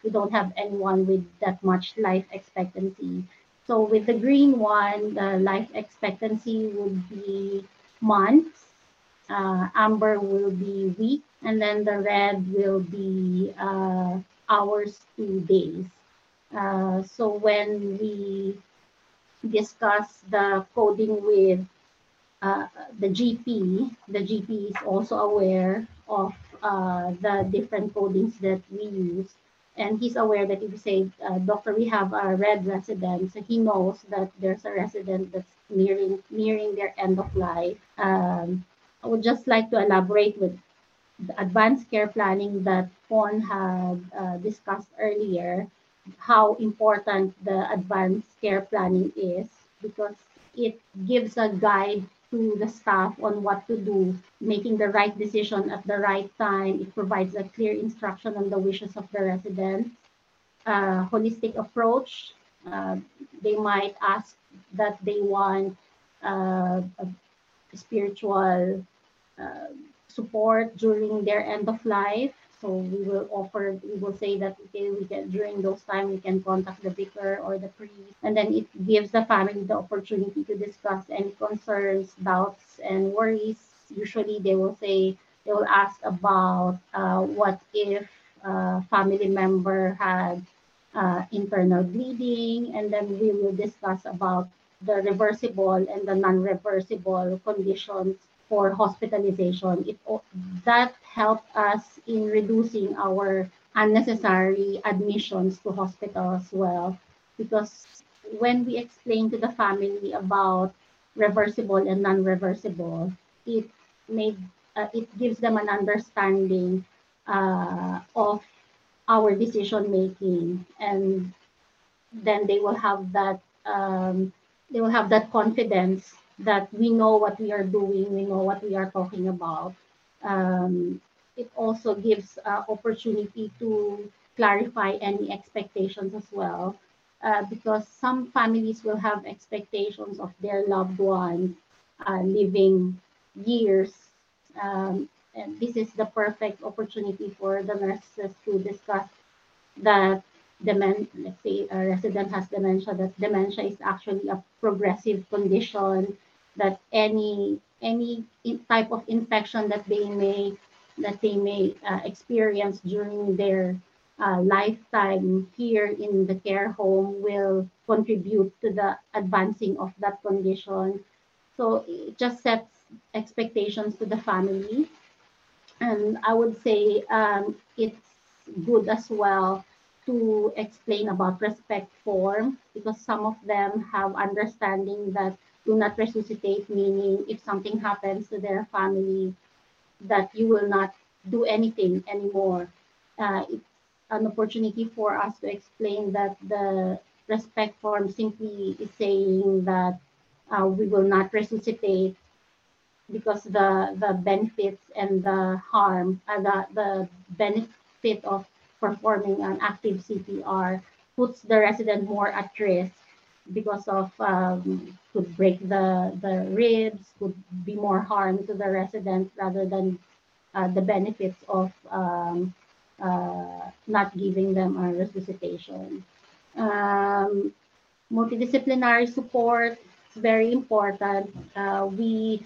we don't have anyone with that much life expectancy. So with the green one, the life expectancy would be months, uh, amber will be week, and then the red will be uh, hours to days. Uh, so when we discuss the coding with uh, the GP, the GP is also aware of uh, the different codings that we use. And he's aware that if you say, uh, doctor, we have a red resident, so he knows that there's a resident that's nearing nearing their end of life. Um, I would just like to elaborate with the advanced care planning that Fawn had uh, discussed earlier how important the advanced care planning is because it gives a guide to the staff on what to do, making the right decision at the right time. It provides a clear instruction on the wishes of the residents. Uh, holistic approach, uh, they might ask that they want uh, spiritual uh, support during their end of life. So we will offer, we will say that okay, we can during those time we can contact the vicar or the priest, and then it gives the family the opportunity to discuss any concerns, doubts, and worries. Usually they will say they will ask about uh, what if a family member had uh, internal bleeding, and then we will discuss about the reversible and the non-reversible conditions for hospitalization. It, that helped us in reducing our unnecessary admissions to hospital as well. Because when we explain to the family about reversible and non-reversible, it made uh, it gives them an understanding uh, of our decision making, and then they will have that um, they will have that confidence that we know what we are doing, we know what we are talking about. Um, it also gives uh, opportunity to clarify any expectations as well, uh, because some families will have expectations of their loved ones uh, living years. Um, and this is the perfect opportunity for the nurses to discuss that demen let's say a resident has dementia that dementia is actually a progressive condition that any any type of infection that they may that they may uh, experience during their uh, lifetime here in the care home will contribute to the advancing of that condition. So it just sets expectations to the family. And I would say um, it's good as well to explain about respect form because some of them have understanding that do not resuscitate, meaning if something happens to their family, that you will not do anything anymore. Uh, it's an opportunity for us to explain that the respect form simply is saying that uh, we will not resuscitate because the the benefits and the harm, uh, the, the benefit of performing an active CPR puts the resident more at risk because of um, could break the, the ribs, could be more harm to the resident rather than uh, the benefits of um, uh, not giving them a resuscitation. Um, multidisciplinary support is very important. Uh, we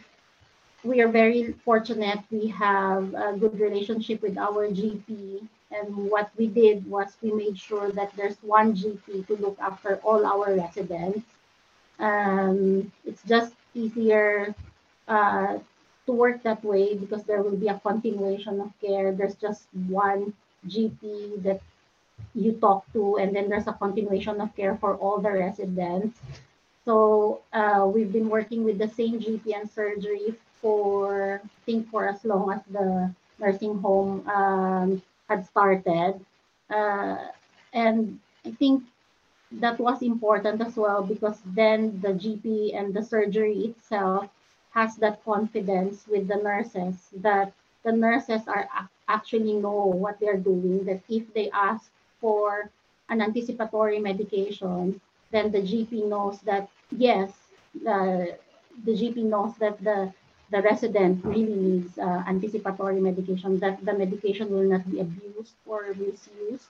we are very fortunate. We have a good relationship with our GP and what we did was we made sure that there's one GP to look after all our residents. Um, it's just easier uh, to work that way because there will be a continuation of care. There's just one GP that you talk to, and then there's a continuation of care for all the residents. So uh, we've been working with the same GP and surgery for, I think, for as long as the nursing home um, had started. Uh, and I think that was important as well because then the GP and the surgery itself has that confidence with the nurses that the nurses are actually know what they're doing that if they ask for an anticipatory medication then the GP knows that yes the the GP knows that the the resident really needs uh, anticipatory medication, that the medication will not be abused or misused.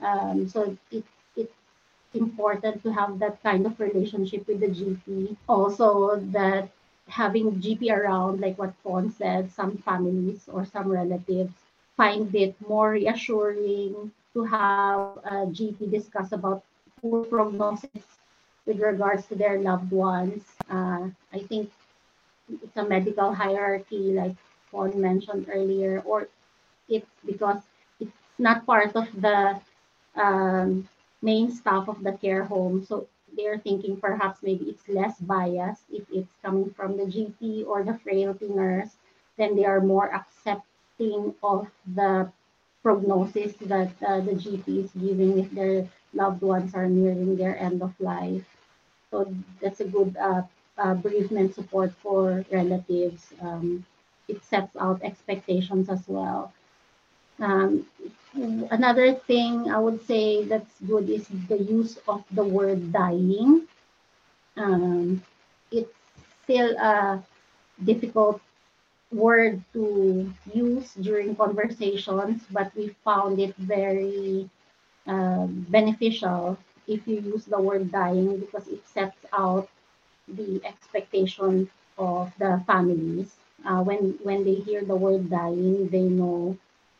Um, so it, it's important to have that kind of relationship with the GP. Also, that having GP around, like what Fawn said, some families or some relatives find it more reassuring to have a GP discuss about poor prognosis with regards to their loved ones. Uh, I think it's a medical hierarchy like Fawn mentioned earlier, or it's because it's not part of the um, main staff of the care home. So they're thinking perhaps maybe it's less biased if it's coming from the GP or the frailty nurse, then they are more accepting of the prognosis that uh, the GP is giving if their loved ones are nearing their end of life. So that's a good uh, uh, bereavement support for relatives. Um, it sets out expectations as well. Um, another thing I would say that's good is the use of the word dying. Um, it's still a difficult word to use during conversations, but we found it very uh, beneficial if you use the word dying because it sets out the expectation of the families. Uh, when when they hear the word dying, they know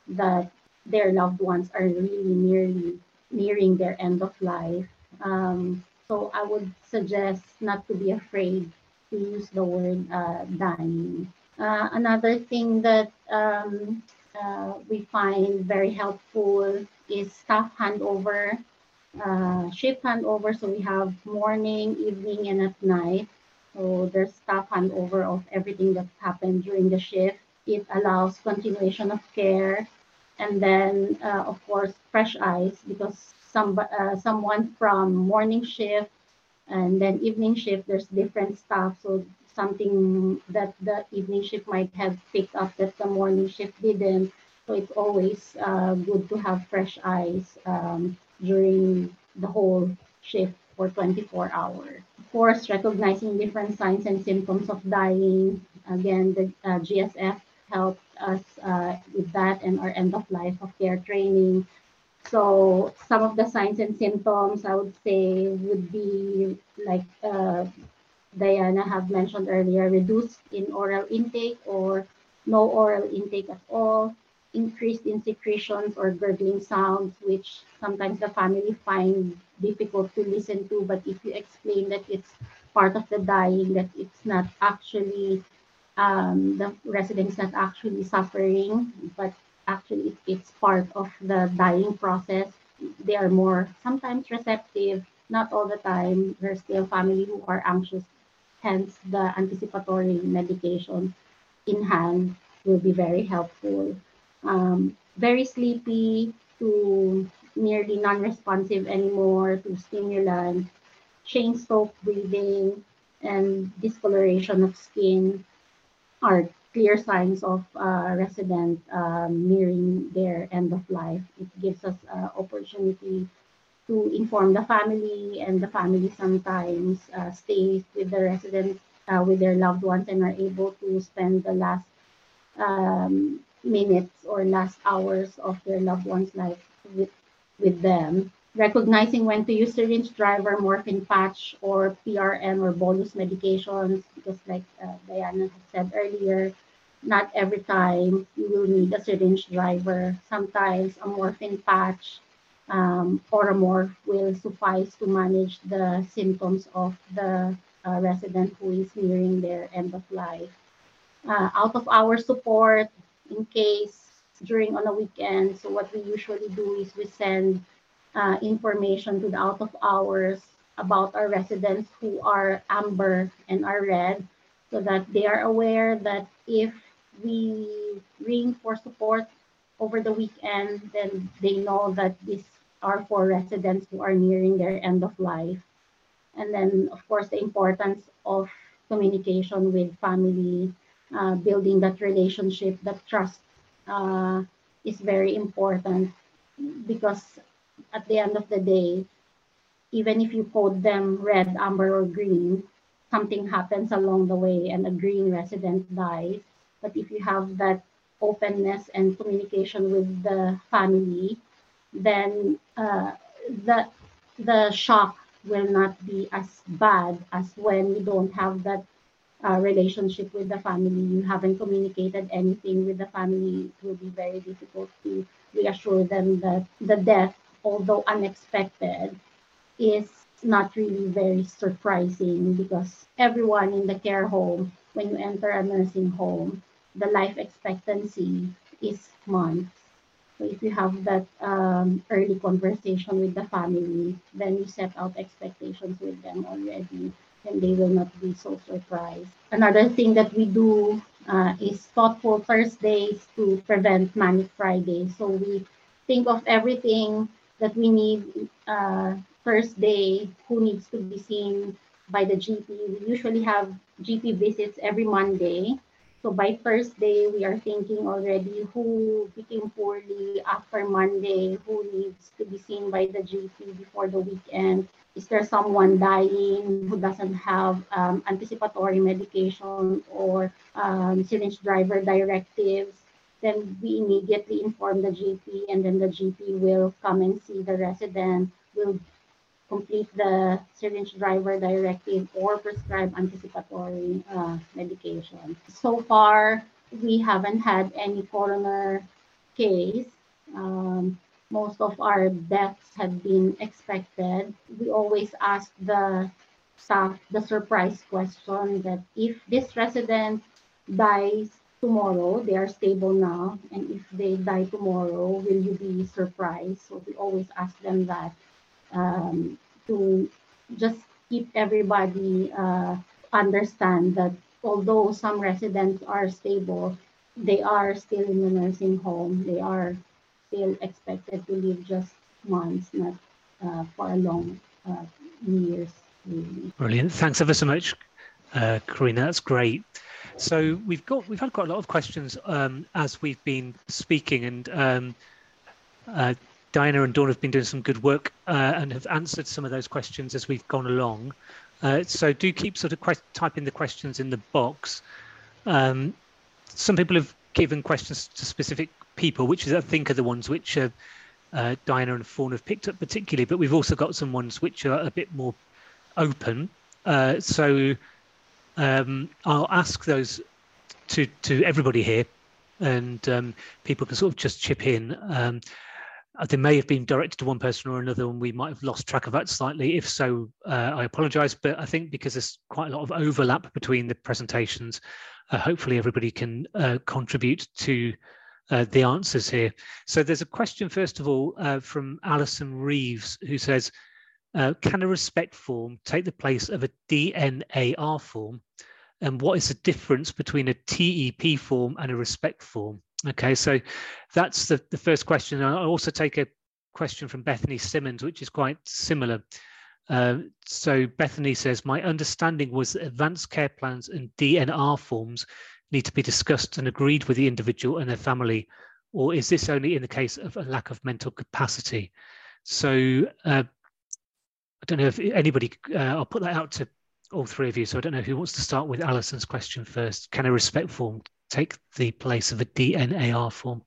that their loved ones are really nearly nearing their end of life. Um, so I would suggest not to be afraid to use the word uh, dying. Uh, another thing that um, uh, we find very helpful is staff handover, uh, shift handover. So we have morning, evening, and at night. So there's staff handover of everything that happened during the shift. It allows continuation of care. And then, uh, of course, fresh eyes because some, uh, someone from morning shift and then evening shift, there's different staff. So something that the evening shift might have picked up that the morning shift didn't. So it's always uh, good to have fresh eyes um, during the whole shift for 24 hours. Of course, recognizing different signs and symptoms of dying. Again, the uh, GSF helped us uh, with that and our end of life of care training. So some of the signs and symptoms I would say would be like uh, Diana have mentioned earlier, reduced in oral intake or no oral intake at all, increased in secretions or gurgling sounds, which sometimes the family find difficult to listen to. But if you explain that it's part of the dying, that it's not actually, um, the resident's not actually suffering, but actually it's part of the dying process, they are more sometimes receptive, not all the time. There's still family who are anxious hence the anticipatory medication in hand will be very helpful. Um, very sleepy to nearly non-responsive anymore to stimulant, Cheyne-Stokes breathing, and discoloration of skin are clear signs of uh, resident um, nearing their end of life. It gives us uh, opportunity to inform the family and the family sometimes uh, stays with the resident, uh, with their loved ones and are able to spend the last um, minutes or last hours of their loved one's life with, with them. Recognizing when to use syringe driver, morphine patch, or PRN or bolus medications, because like uh, Diana said earlier, not every time you will need a syringe driver. Sometimes a morphine patch um, morph will suffice to manage the symptoms of the uh, resident who is nearing their end of life. Uh, out of hour support in case during on a weekend. So what we usually do is we send uh, information to the out of hours about our residents who are amber and are red so that they are aware that if we ring for support over the weekend, then they know that these are for residents who are nearing their end of life. And then, of course, the importance of communication with family, uh, building that relationship, that trust uh, is very important because at the end of the day, even if you code them red, amber, or green, something happens along the way and a green resident dies. But if you have that openness and communication with the family, then uh, the the shock will not be as bad as when you don't have that uh, relationship with the family. You haven't communicated anything with the family. It will be very difficult to reassure them that the death, although unexpected, is not really very surprising because everyone in the care home, when you enter a nursing home, the life expectancy is months so if you have that um, early conversation with the family, then you set out expectations with them already, they will not be so surprised. Another thing that we do uh, is thoughtful Thursdays to prevent manic Fridays. So we think of everything that we need uh, Thursday, who needs to be seen by the GP. We usually have GP visits every Monday. So by Thursday, we are thinking already who became poorly after Monday, who needs to be seen by the GP before the weekend. Is there someone dying who doesn't have um, anticipatory medication or um, syringe driver directives, then we immediately inform the GP and then the GP will come and see the resident, will complete the syringe driver directive or prescribe anticipatory uh, medication. So far, we haven't had any coroner case. Um, most of our deaths have been expected. We always ask the staff the surprise question that if this resident dies tomorrow, they are stable now, and if they die tomorrow, will you be surprised? So we always ask them that um, to just keep everybody uh, understand that although some residents are stable, they are still in the nursing home. They are still expected to live just months, not uh, for a long uh, years. Brilliant. Thanks ever so much, uh, Carinna. That's great. So we've got we've had quite a lot of questions um, as we've been speaking, and um, uh, Diana and Fawn have been doing some good work uh, and have answered some of those questions as we've gone along. Uh, so do keep sort of typing the questions in the box. Um, some people have given questions to specific people, which is, I think, are the ones which uh, uh, Diana and Fawn have picked up particularly, but we've also got some ones which are a bit more open. Uh, so um, I'll ask those to, to everybody here, and um, people can sort of just chip in. Um, uh, they may have been directed to one person or another, and we might have lost track of that slightly. If so, uh, I apologise. But I think because there's quite a lot of overlap between the presentations, uh, hopefully everybody can uh, contribute to uh, the answers here. So there's a question, first of all, uh, from Alison Reeves, who says, can a respect form take the place of a DNAR form? And what is the difference between a TEP form and a respect form? Okay, so that's the, the first question. I'll also take a question from Bethany Simmons, which is quite similar. Uh, so Bethany says, my understanding was that advanced care plans and DNR forms need to be discussed and agreed with the individual and their family, or is this only in the case of a lack of mental capacity? So uh, I don't know if anybody, uh, I'll put that out to all three of you. So I don't know who wants to start with Alison's question first. Can a respect form take the place of a DNAR form?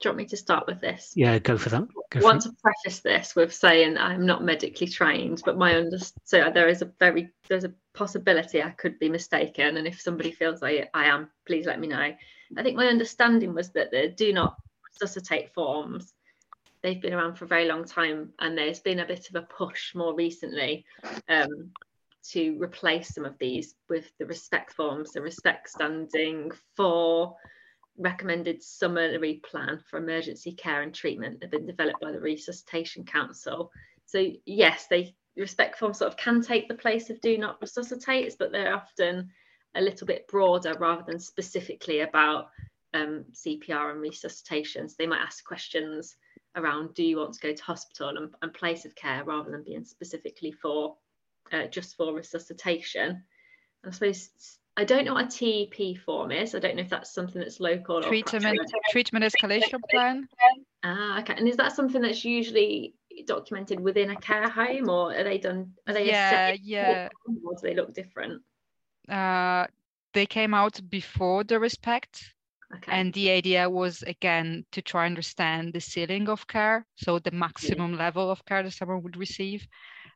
Do you want me to start with this? Yeah, go for that. Go I want to preface this with saying I'm not medically trained, but my under so there is a very there's a possibility I could be mistaken, and if somebody feels I I am, please let me know. I think my understanding was that the do not resuscitate forms they've been around for a very long time, and there's been a bit of a push more recently um, to replace some of these with the respect forms, the respect standing for recommended summary plan for emergency care and treatment have been developed by the Resuscitation Council. So yes, they respect forms sort of can take the place of do not resuscitate, but they're often a little bit broader rather than specifically about um, CPR and resuscitation. So they might ask questions around do you want to go to hospital and, and place of care rather than being specifically for uh, just for resuscitation. I suppose I don't know what a TEP form is. I don't know if that's something that's local treatment treatment escalation plan. Ah, okay. And is that something that's usually documented within a care home, or are they done? Are they yeah yeah? Or do they look different? Uh, they came out before the respect. Okay. And the idea was again to try and understand the ceiling of care, so the maximum yeah. level of care that someone would receive.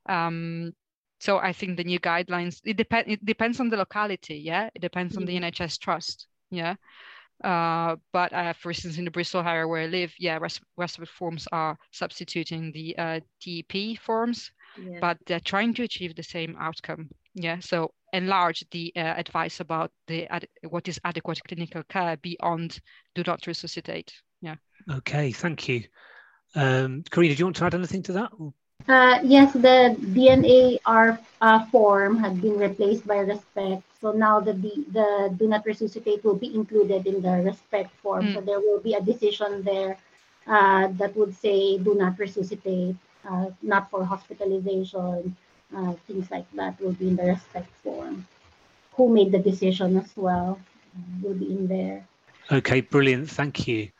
Um, so I think the new guidelines it depends it depends on the locality, yeah. It depends on the mm-hmm. NHS trust, yeah. Uh, but uh, for instance, in the Bristol area where I live, yeah, respect forms are substituting the uh, TEP forms, yeah. but they're trying to achieve the same outcome. Yeah, so enlarge the uh, advice about the what is adequate clinical care beyond do not resuscitate. Yeah. Okay, thank you. Um, Carinna, do you want to add anything to that? Uh, yes, the DNAR uh, form had been replaced by respect. So now the, the do not resuscitate will be included in the respect form. Mm. So there will be a decision there uh, that would say do not resuscitate, uh, not for hospitalization, uh, things like that will be in the respect form. Who made the decision as well will be in there. Okay, brilliant. Thank you.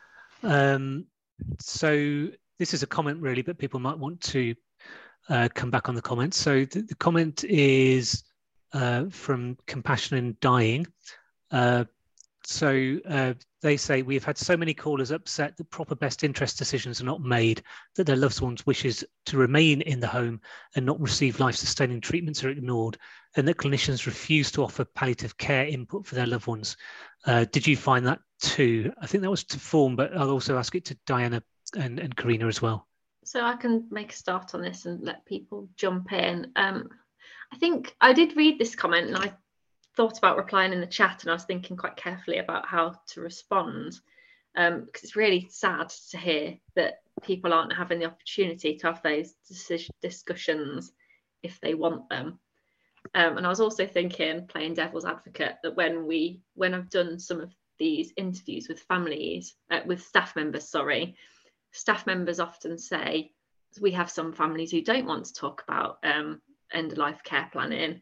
Um, so this is a comment really, but people might want to uh, come back on the comments. So the, the comment is uh, from Compassion in Dying. Uh, so uh, they say we've had so many callers upset that proper best interest decisions are not made, that their loved ones' wishes to remain in the home and not receive life-sustaining treatments are ignored, and that clinicians refuse to offer palliative care input for their loved ones. Uh, did you find that too? I think that was to Fawn, but I'll also ask it to Diana and, and Carinna as well. So I can make a start on this and let people jump in. Um, I think I did read this comment and I thought about replying in the chat and I was thinking quite carefully about how to respond because um, it's really sad to hear that people aren't having the opportunity to have those discussions if they want them. Um, and I was also thinking, playing devil's advocate, that when we when I've done some of these interviews with families, uh, with staff members, sorry, staff members often say we have some families who don't want to talk about um, end of life care planning,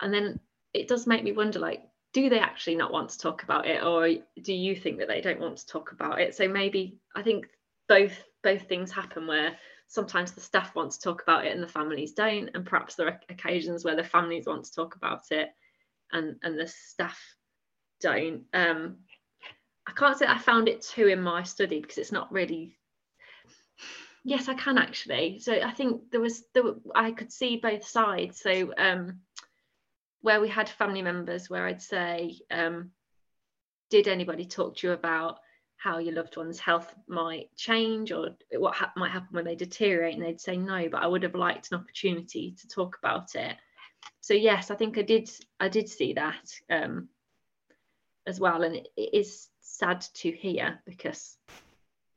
and then it does make me wonder like do they actually not want to talk about it or do you think that they don't want to talk about it? So maybe i think both both things happen where sometimes the staff want to talk about it and the families don't and perhaps there are occasions where the families want to talk about it and and the staff don't. Um i can't say i found it too in my study because it's not really yes i can actually so i think there was there i could see both sides so um where we had family members where I'd say, um, did anybody talk to you about how your loved one's health might change or what ha- might happen when they deteriorate? And they'd say no, but I would have liked an opportunity to talk about it. So yes, I think I did. I did see that um, as well, and it, it is sad to hear because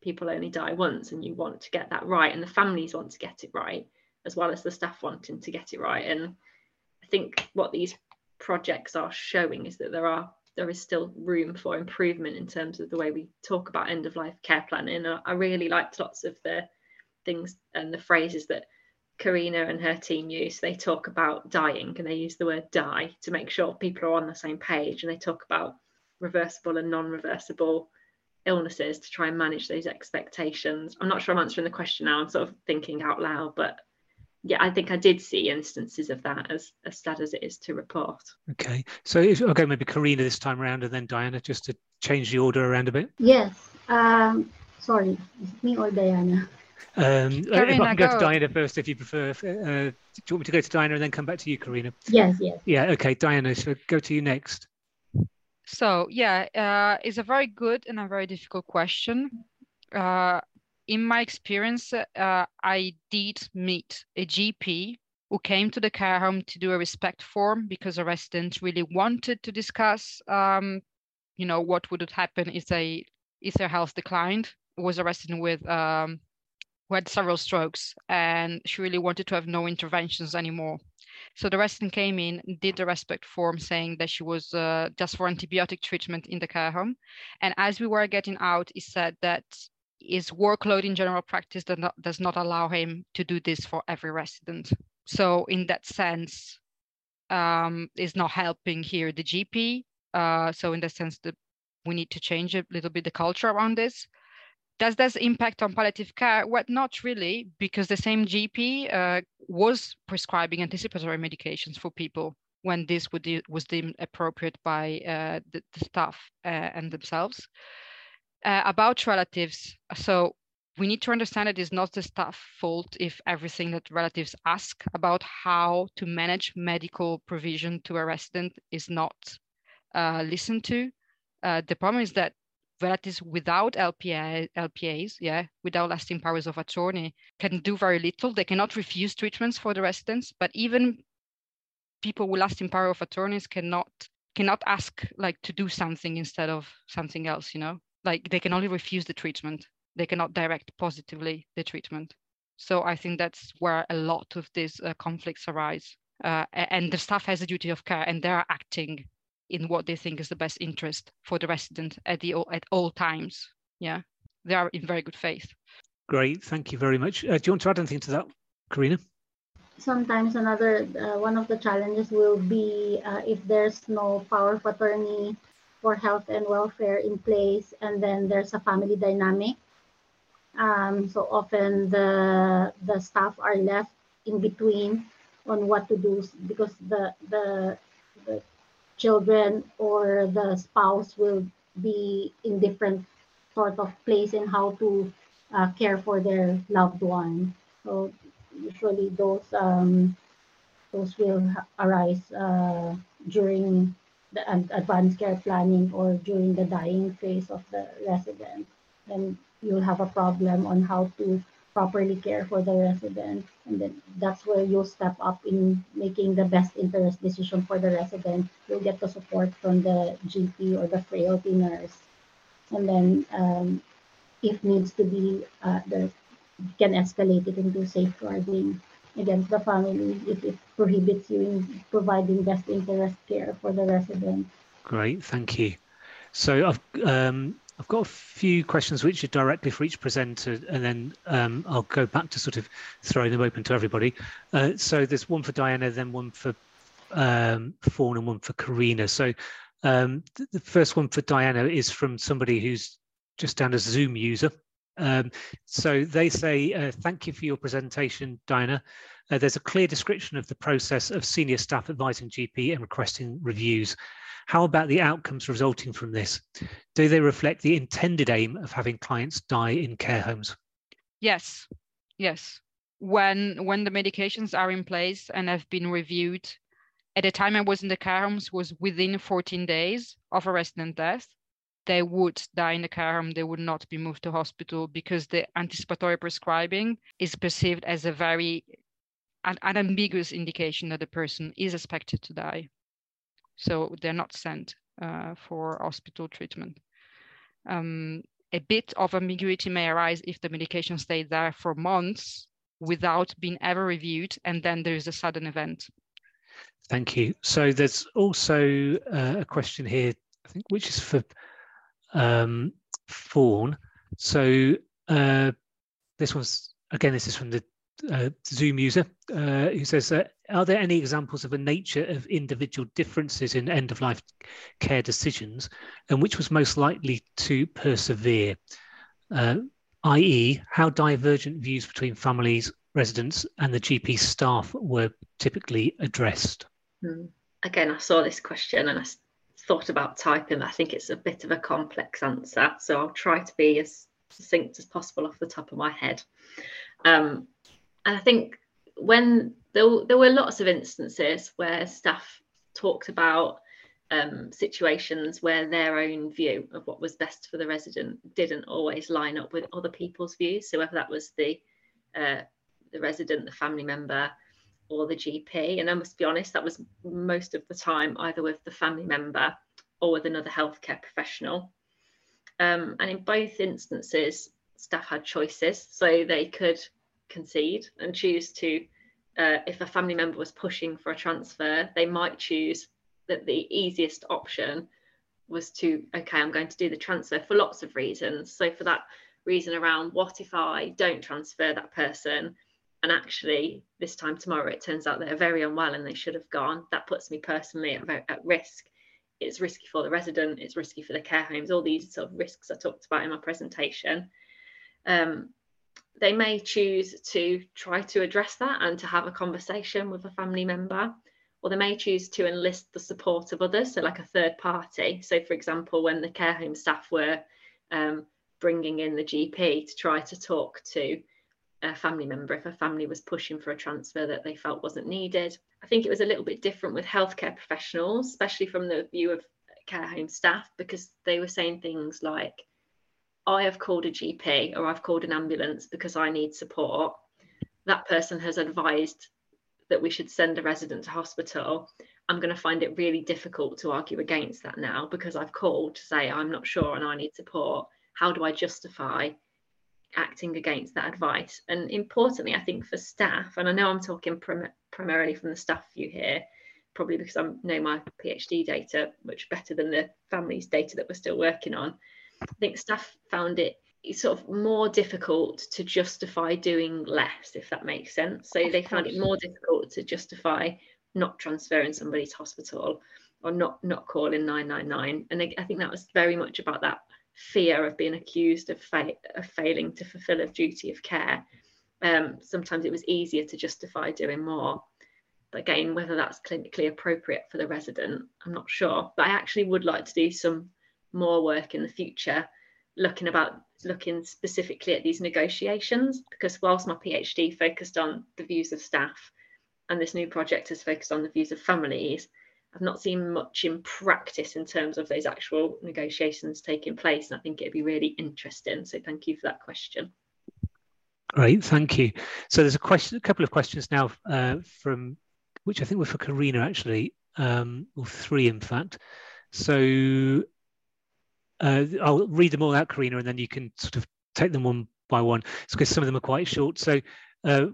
people only die once, and you want to get that right, and the families want to get it right as well as the staff wanting to get it right, and i think what these projects are showing is that there are there is still room for improvement in terms of the way we talk about end of life care planning. I really liked lots of the things and the phrases that Carinna and her team use. They talk about dying and they use the word die to make sure people are on the same page. And they talk about reversible and non reversible illnesses to try and manage those expectations. I'm not sure I'm answering the question now. I'm sort of thinking out loud, but yeah, I think I did see instances of that as, as sad as it is to report. Okay. So, if, okay, maybe Carinna this time around and then Diana, just to change the order around a bit. Yes. Um, sorry, me or Diana? Um, Carinna, if I can go, go, to Diana first, if you prefer. Uh, do you want me to go to Diana and then come back to you, Carinna? Yes, yes. Yeah, okay. Diana, so go to you next. So, yeah, uh, it's a very good and a very difficult question. Uh, in my experience, uh, I did meet a GP who came to the care home to do a respect form because a resident really wanted to discuss, um, you know, what would happen if they if their health declined. It was a resident with um, who had several strokes, and she really wanted to have no interventions anymore. So the resident came in, did the respect form saying that she was uh, just for antibiotic treatment in the care home. And as we were getting out, he said that his workload in general practice does not, does not allow him to do this for every resident. So in that sense, um, is not helping here the GP. Uh, so in that sense, the, we need to change a little bit the culture around this. Does this impact on palliative care? Well, not really, because the same GP uh, was prescribing anticipatory medications for people when this would, was deemed appropriate by uh, the, the, staff uh, and themselves uh, about relatives. So we need to understand it is not the staff fault if everything that relatives ask about how to manage medical provision to a resident is not uh, listened to. Uh, the problem is that relatives without LPA, LPAs, yeah, without lasting powers of attorney, can do very little. They cannot refuse treatments for the residents, but even people with lasting power of attorneys cannot cannot ask like to do something instead of something else, you know? Like they can only refuse the treatment. They cannot direct positively the treatment. So i think that's where a lot of these uh, conflicts arise uh, and the staff has a duty of care and they're acting in what they think is the best interest for the resident at the at all times. Yeah they are in very good faith. Great thank you very much. Uh, do you want to add anything to that Carinna? Sometimes another uh, one of the challenges will be uh, if there's no power of attorney for health and welfare in place, and then there's a family dynamic. Um, so often the the staff are left in between on what to do because the the, the children or the spouse will be in different sort of place in how to uh, care for their loved one. So usually those um, those will arise uh, during the advanced care planning or during the dying phase of the resident. Then you'll have a problem on how to properly care for the resident. And then that's where you'll step up in making the best interest decision for the resident. You'll get the support from the GP or the frailty nurse. And then um, if needs to be, uh, can escalate it into safeguarding against the family if it prohibits you in providing best interest care for the resident. Great, thank you. So I've um, I've got a few questions which are directly for each presenter, and then um, I'll go back to sort of throwing them open to everybody. Uh, so there's one for Diana, then one for um, Fawn, and one for Carinna. So um, the first one for Diana is from somebody who's just down as Zoom user. Um, so they say, uh, thank you for your presentation, Diana. Uh, there's a clear description of the process of senior staff advising GP and requesting reviews. How about the outcomes resulting from this? Do they reflect the intended aim of having clients die in care homes? Yes, yes. When when the medications are in place and have been reviewed, at the time I was in the care homes was within 14 days of a resident death, they would die in the care home, they would not be moved to hospital because the anticipatory prescribing is perceived as a very an, an ambiguous indication that the person is expected to die so they're not sent uh, for hospital treatment. Um, a bit of ambiguity may arise if the medication stays there for months without being ever reviewed, and then there's a sudden event. Thank you. So there's also uh, a question here, I think, which is for um, Fawn. So uh, this one's again, this is from the uh, Zoom user uh, who says, uh, Are there any examples of a nature of individual differences in end of life care decisions and which was most likely to persevere? Uh, i.e., how divergent views between families, residents, and the GP staff were typically addressed? Hmm. Again, I saw this question and I thought about typing. I think it's a bit of a complex answer, so I'll try to be as succinct as possible off the top of my head. Um, and I think when there, there were lots of instances where staff talked about um, situations where their own view of what was best for the resident didn't always line up with other people's views. So whether that was the uh, the resident, the family member, or the GP, and I must be honest, that was most of the time either with the family member or with another healthcare professional. Um, and in both instances, staff had choices, so they could concede and choose to, uh, if a family member was pushing for a transfer, they might choose that the easiest option was to, okay, I'm going to do the transfer for lots of reasons. So, for that reason around what if I don't transfer that person and actually this time tomorrow it turns out they're very unwell and they should have gone, that puts me personally at, at risk. It's risky for the resident, it's risky for the care homes, all these sort of risks I talked about in my presentation. Um, they may choose to try to address that and to have a conversation with a family member, or they may choose to enlist the support of others, so like a third party. So, for example, when the care home staff were um, bringing in the GP to try to talk to a family member if a family was pushing for a transfer that they felt wasn't needed. I think it was a little bit different with healthcare professionals, especially from the view of care home staff, because they were saying things like, I have called a GP or I've called an ambulance because I need support, that person has advised that we should send a resident to hospital, I'm going to find it really difficult to argue against that now because I've called to say I'm not sure and I need support. How do I justify acting against that advice? And importantly, I think for staff, and I know I'm talking prim- primarily from the staff view here, probably because I know my PhD data much better than the families data that we're still working on. I think staff found it sort of more difficult to justify doing less, if that makes sense. So they found it more difficult to justify not transferring somebody to hospital or not not calling 999. And I, I think that was very much about that fear of being accused of, fa- of failing to fulfill a duty of care. Um, sometimes it was easier to justify doing more. But again, whether that's clinically appropriate for the resident, I'm not sure. But I actually would like to do some more work in the future, looking about looking specifically at these negotiations, because whilst my PhD focused on the views of staff, and this new project has focused on the views of families, I've not seen much in practice in terms of those actual negotiations taking place. And I think it'd be really interesting. So thank you for that question. Great, thank you. So there's a question, a couple of questions now uh, from, which I think were for Carinna actually, um, or three in fact. So uh, I'll read them all out, Carinna, and then you can sort of take them one by one. It's because some of them are quite short. So uh,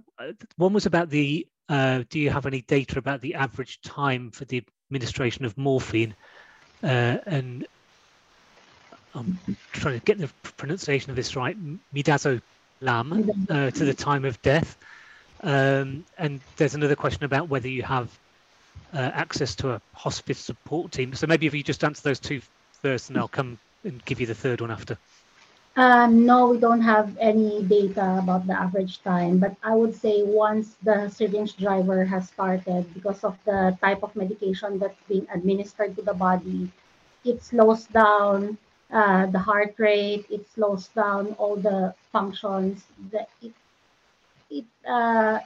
one was about the, uh, do you have any data about the average time for the administration of morphine? Uh, and I'm trying to get the pronunciation of this right, midazolam, uh, to the time of death. Um, and there's another question about whether you have uh, access to a hospice support team. So maybe if you just answer those two first, and I'll come and give you the third one after. Um, no, we don't have any data about the average time, but I would say once the syringe driver has started, because of the type of medication that's being administered to the body, it slows down uh, the heart rate, it slows down all the functions. That it, it uh,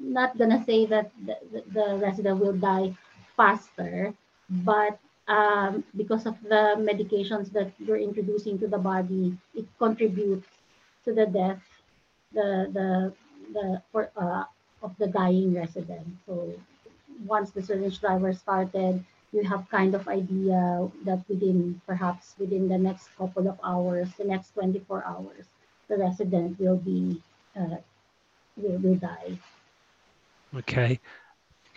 not gonna say that the, the resident will die faster, but um, because of the medications that you're introducing to the body, it contributes to the death, the the the for, uh, of the dying resident. So once the syringe driver started, you have kind of idea that within perhaps within the next couple of hours, the next 24 hours, the resident will be uh, will, will die. Okay.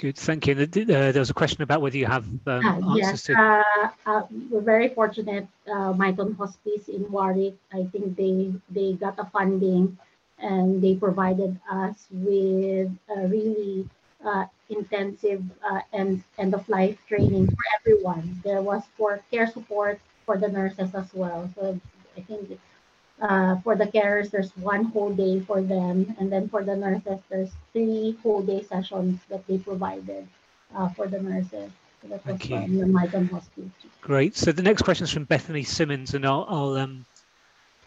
Good, thank you. Uh, there was a question about whether you have um, uh, yes, to... uh, uh, we're very fortunate. Uh, Myton Hospice in Warwick, I think they they got a funding, and they provided us with a really uh, intensive uh, end end of life training for everyone. There was for care support for the nurses as well. So I think uh, for the carers, there's one whole day for them, and then for the nurses, there's three whole day sessions that they provided uh, for the nurses. So that Thank was you. Hospital. Great. So the next question is from Bethany Simmons, and I'll, I'll um,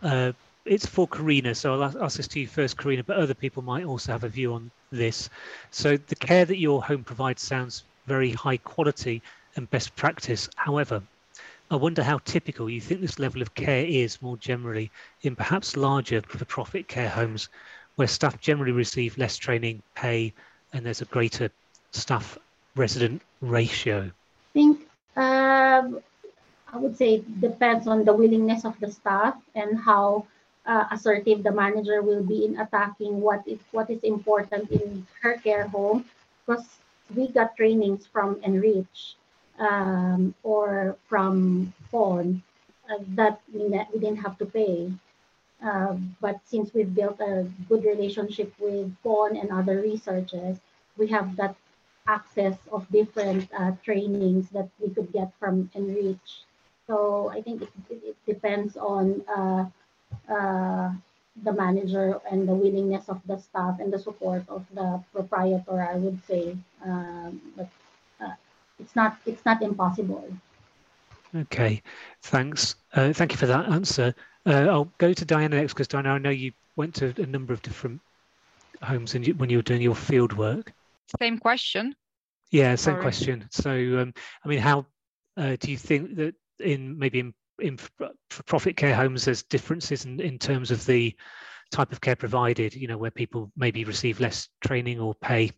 uh, it's for Carinna, so I'll ask this to you first, Carinna, but other people might also have a view on this. So the care that your home provides sounds very high quality and best practice. However, I wonder how typical you think this level of care is more generally in perhaps larger for-profit care homes where staff generally receive less training, pay, and there's a greater staff resident ratio? I think um, I would say it depends on the willingness of the staff and how uh, assertive the manager will be in attacking what is what is important in her care home because we got trainings from Enrich um, or from Fawn uh, that we, we didn't have to pay. Uh, but since we've built a good relationship with Fawn and other researchers, we have that access of different uh, trainings that we could get from Enrich. So I think it, it, depends on uh, uh, the manager and the willingness of the staff and the support of the proprietor, I would say. Um, but it's not it's not impossible. Okay, thanks. Uh, thank you for that answer. Uh, I'll go to Diana next because Diana, I know you went to a number of different homes and you, when you were doing your field work. Same question. Yeah, same Sorry. question. So, um, I mean, how uh, do you think that in maybe in, in profit care homes there's differences in, in terms of the type of care provided? You know, where people maybe receive less training or pay,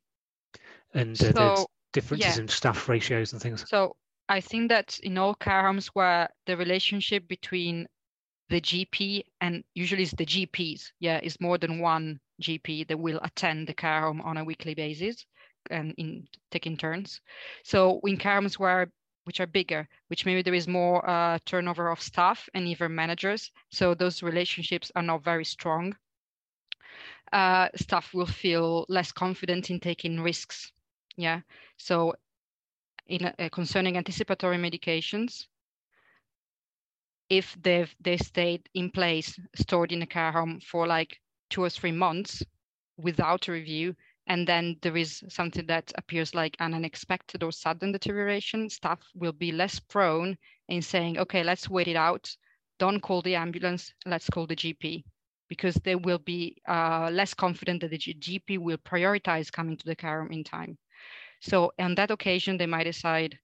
and uh, so, differences yeah. in staff ratios and things? So I think that in all care homes where the relationship between the GP and usually it's the GPs, yeah, is more than one GP that will attend the care home on a weekly basis and in taking turns. So in care homes where which are bigger, which maybe there is more uh, turnover of staff and even managers, so those relationships are not very strong. Uh, staff will feel less confident in taking risks yeah, so in uh, concerning anticipatory medications, if they've they stayed in place, stored in a care home for like two or three months without a review, and then there is something that appears like an unexpected or sudden deterioration, staff will be less prone in saying, okay, let's wait it out. Don't call the ambulance, let's call the GP because they will be uh, less confident that the GP will prioritize coming to the care home in time. So on that occasion, they might decide,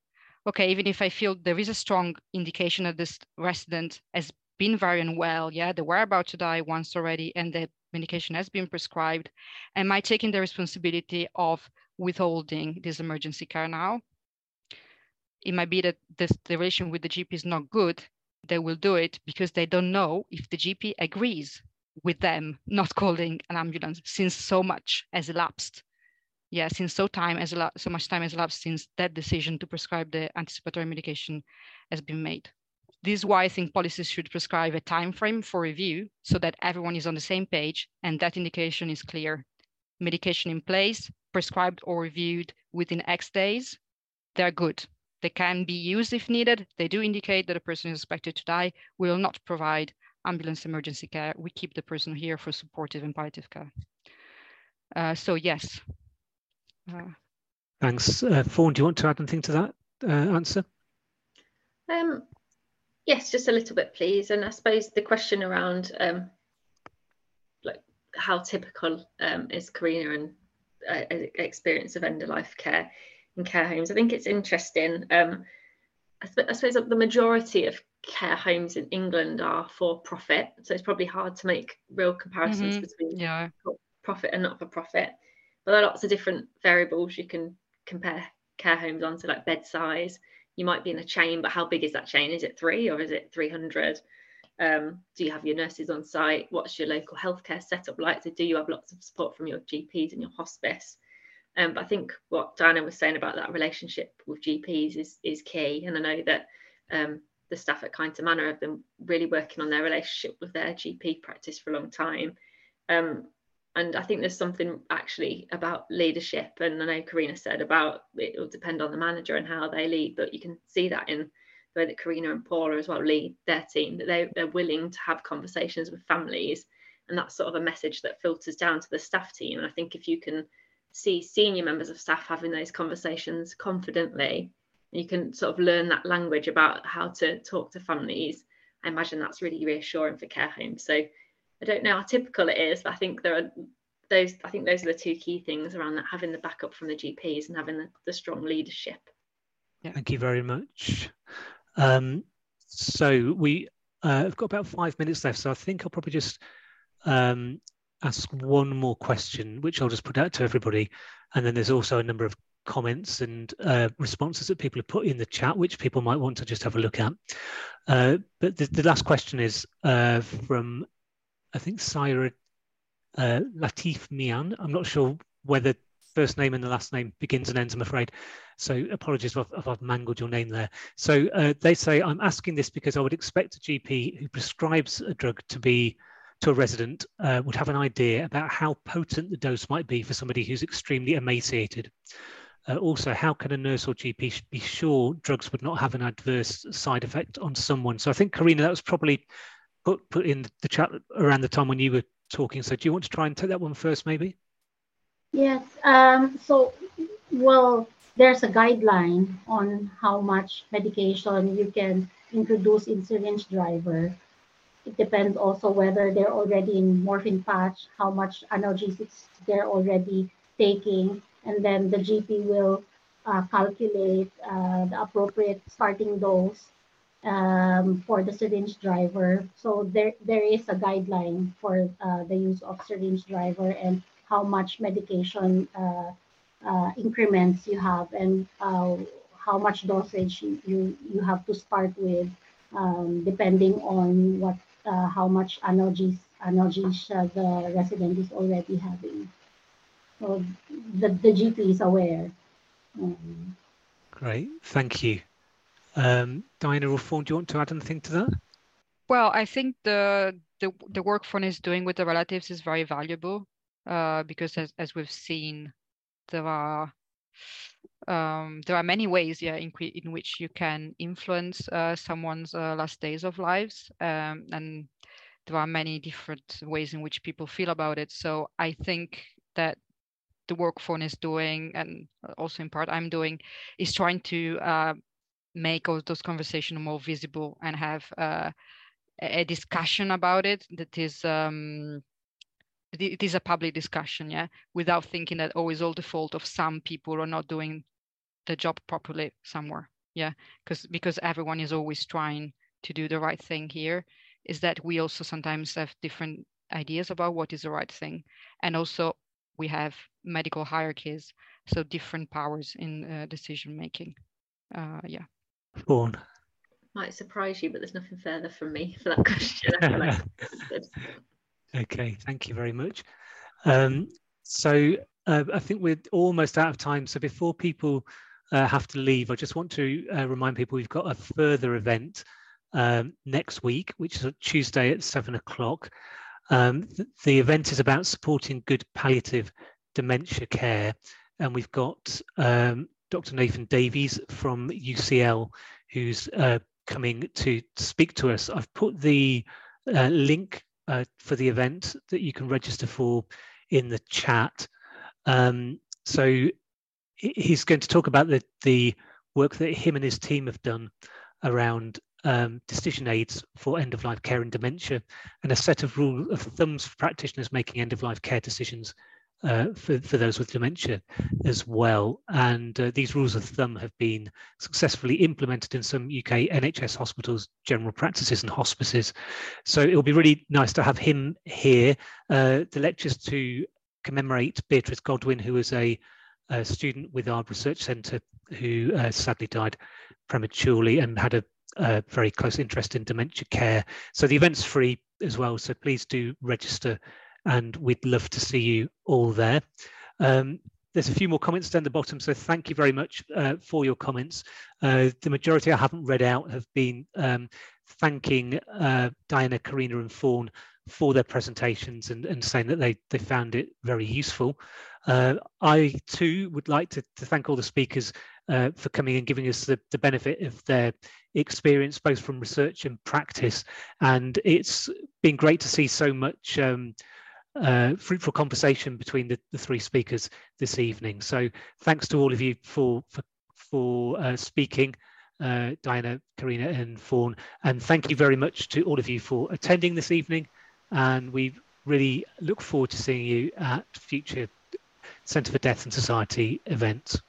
okay, even if I feel there is a strong indication that this resident has been very unwell, yeah, they were about to die once already, and the medication has been prescribed, am I taking the responsibility of withholding this emergency care now? It might be that this, the relation with the GP is not good. They will do it because they don't know if the GP agrees with them not calling an ambulance since so much has elapsed. Yeah, since so time as so much time has elapsed since that decision to prescribe the anticipatory medication has been made. This is why I think policies should prescribe a time frame for review so that everyone is on the same page and that indication is clear. Medication in place, prescribed or reviewed within X days, they're good. They can be used if needed. They do indicate that a person is expected to die. We will not provide ambulance emergency care, we keep the person here for supportive and palliative care. Uh, so yes. Uh, Thanks. Uh, Fawn, do you want to add anything to that uh, answer? Um, yes, just a little bit, please. And I suppose the question around um, like how typical um, is Carinna and uh, experience of end of life care in care homes. I think it's interesting. Um, I, suppose the majority of care homes in England are for profit, so it's probably hard to make real comparisons mm-hmm. between yeah. profit and not for profit. There are lots of different variables you can compare care homes on, like bed size. You might be in a chain, but how big is that chain? Is it three or is it 300? Um, do you have your nurses on site? What's your local healthcare setup like? So, do you have lots of support from your GPs and your hospice? Um, but I think what Diana was saying about that relationship with GPs is is key, and I know that um, the staff at Kineton Manor have been really working on their relationship with their GP practice for a long time. Um, and I think there's something actually about leadership, and I know Carinna said about it will depend on the manager and how they lead, but you can see that in the way that Carinna and Paula as well lead their team, that they, they're willing to have conversations with families, and that's sort of a message that filters down to the staff team. And I think if you can see senior members of staff having those conversations confidently you can sort of learn that language about how to talk to families i imagine that's really reassuring for care homes so i don't know how typical it is but i think there are those i think those are the two key things around that having the backup from the gps and having the, the strong leadership yeah. thank you very much um, so we uh, have got about five minutes left so i think i'll probably just um, ask one more question, which I'll just put out to everybody. And then there's also a number of comments and uh, responses that people have put in the chat, which people might want to just have a look at. Uh, but the, the, last question is uh, from, I think, Syra uh, Latif Mian. I'm not sure whether first name and the last name begins and ends, I'm afraid. So apologies if, I've mangled your name there. So uh, they say, I'm asking this because I would expect a GP who prescribes a drug to be to a resident uh, would have an idea about how potent the dose might be for somebody who's extremely emaciated. Uh, also, how can a nurse or GP be sure drugs would not have an adverse side effect on someone? So I think, Carinna, that was probably put, put in the chat around the time when you were talking. So do you want to try and take that one first, maybe? Yes. Um, so, well, there's a guideline on how much medication you can introduce in syringe driver. It depends also whether they're already in morphine patch, how much analgesics they're already taking, and then the GP will uh, calculate uh, the appropriate starting dose um, for the syringe driver. So there, there is a guideline for uh, the use of syringe driver and how much medication uh, uh, increments you have and uh, how much dosage you, you have to start with um, depending on what uh, how much allergies uh, the resident is already having. So the, the GP is aware. Um, Great, thank you. Um, Diana or Fawn, do you want to add anything to that? Well, I think the the, the work Fawn is doing with the relatives is very valuable uh, because as, as we've seen, there are um, there are many ways yeah, in, in which you can influence uh, someone's uh, last days of lives. Um, and there are many different ways in which people feel about it. So I think that the work Fawn is doing, and also in part I'm doing, is trying to uh, make all those conversations more visible and have uh, a discussion about it that is um, it is a public discussion, yeah, without thinking that oh, it's all the fault of some people are not doing the job properly somewhere, yeah, because because everyone is always trying to do the right thing here. Is that we also sometimes have different ideas about what is the right thing, and also we have medical hierarchies, so different powers in uh, decision making. Uh, yeah. Fawn. Might surprise you, but there's nothing further from me for that question. okay, thank you very much. Um, so uh, I think we're almost out of time. So before people uh, have to leave, I just want to uh, remind people we've got a further event um, next week, which is Tuesday at seven o'clock. Um, th the event is about supporting good palliative dementia care, and we've got um, Dr. Nathan Davies from UCL, who's uh, coming to speak to us. I've put the uh, link uh, for the event that you can register for in the chat. Um, so he's going to talk about the, the work that him and his team have done around um, decision aids for end of life care and dementia, and a set of rule of thumbs for practitioners making end of life care decisions uh, for, for those with dementia as well. And uh, these rules of thumb have been successfully implemented in some UK NHS hospitals, general practices, and hospices. So it will be really nice to have him here. Uh, the lectures to commemorate Beatrice Godwin, who was a, a student with our research centre who uh, sadly died prematurely and had a very close interest in dementia care. So the event's free as well. So please do register and we'd love to see you all there. Um, there's a few more comments down the bottom, so thank you very much uh, for your comments. Uh, the majority I haven't read out have been um, thanking uh, Diana, Carinna and Fawn for their presentations and, and saying that they, they found it very useful. Uh, I too would like to, to thank all the speakers uh, for coming and giving us the, the benefit of their experience, both from research and practice. And it's been great to see so much um, uh, fruitful conversation between the, the three speakers this evening. So thanks to all of you for for, for uh, speaking, uh, Diana, Carinna and Fawn. And thank you very much to all of you for attending this evening. And we really look forward to seeing you at future Centre for Death and Society events.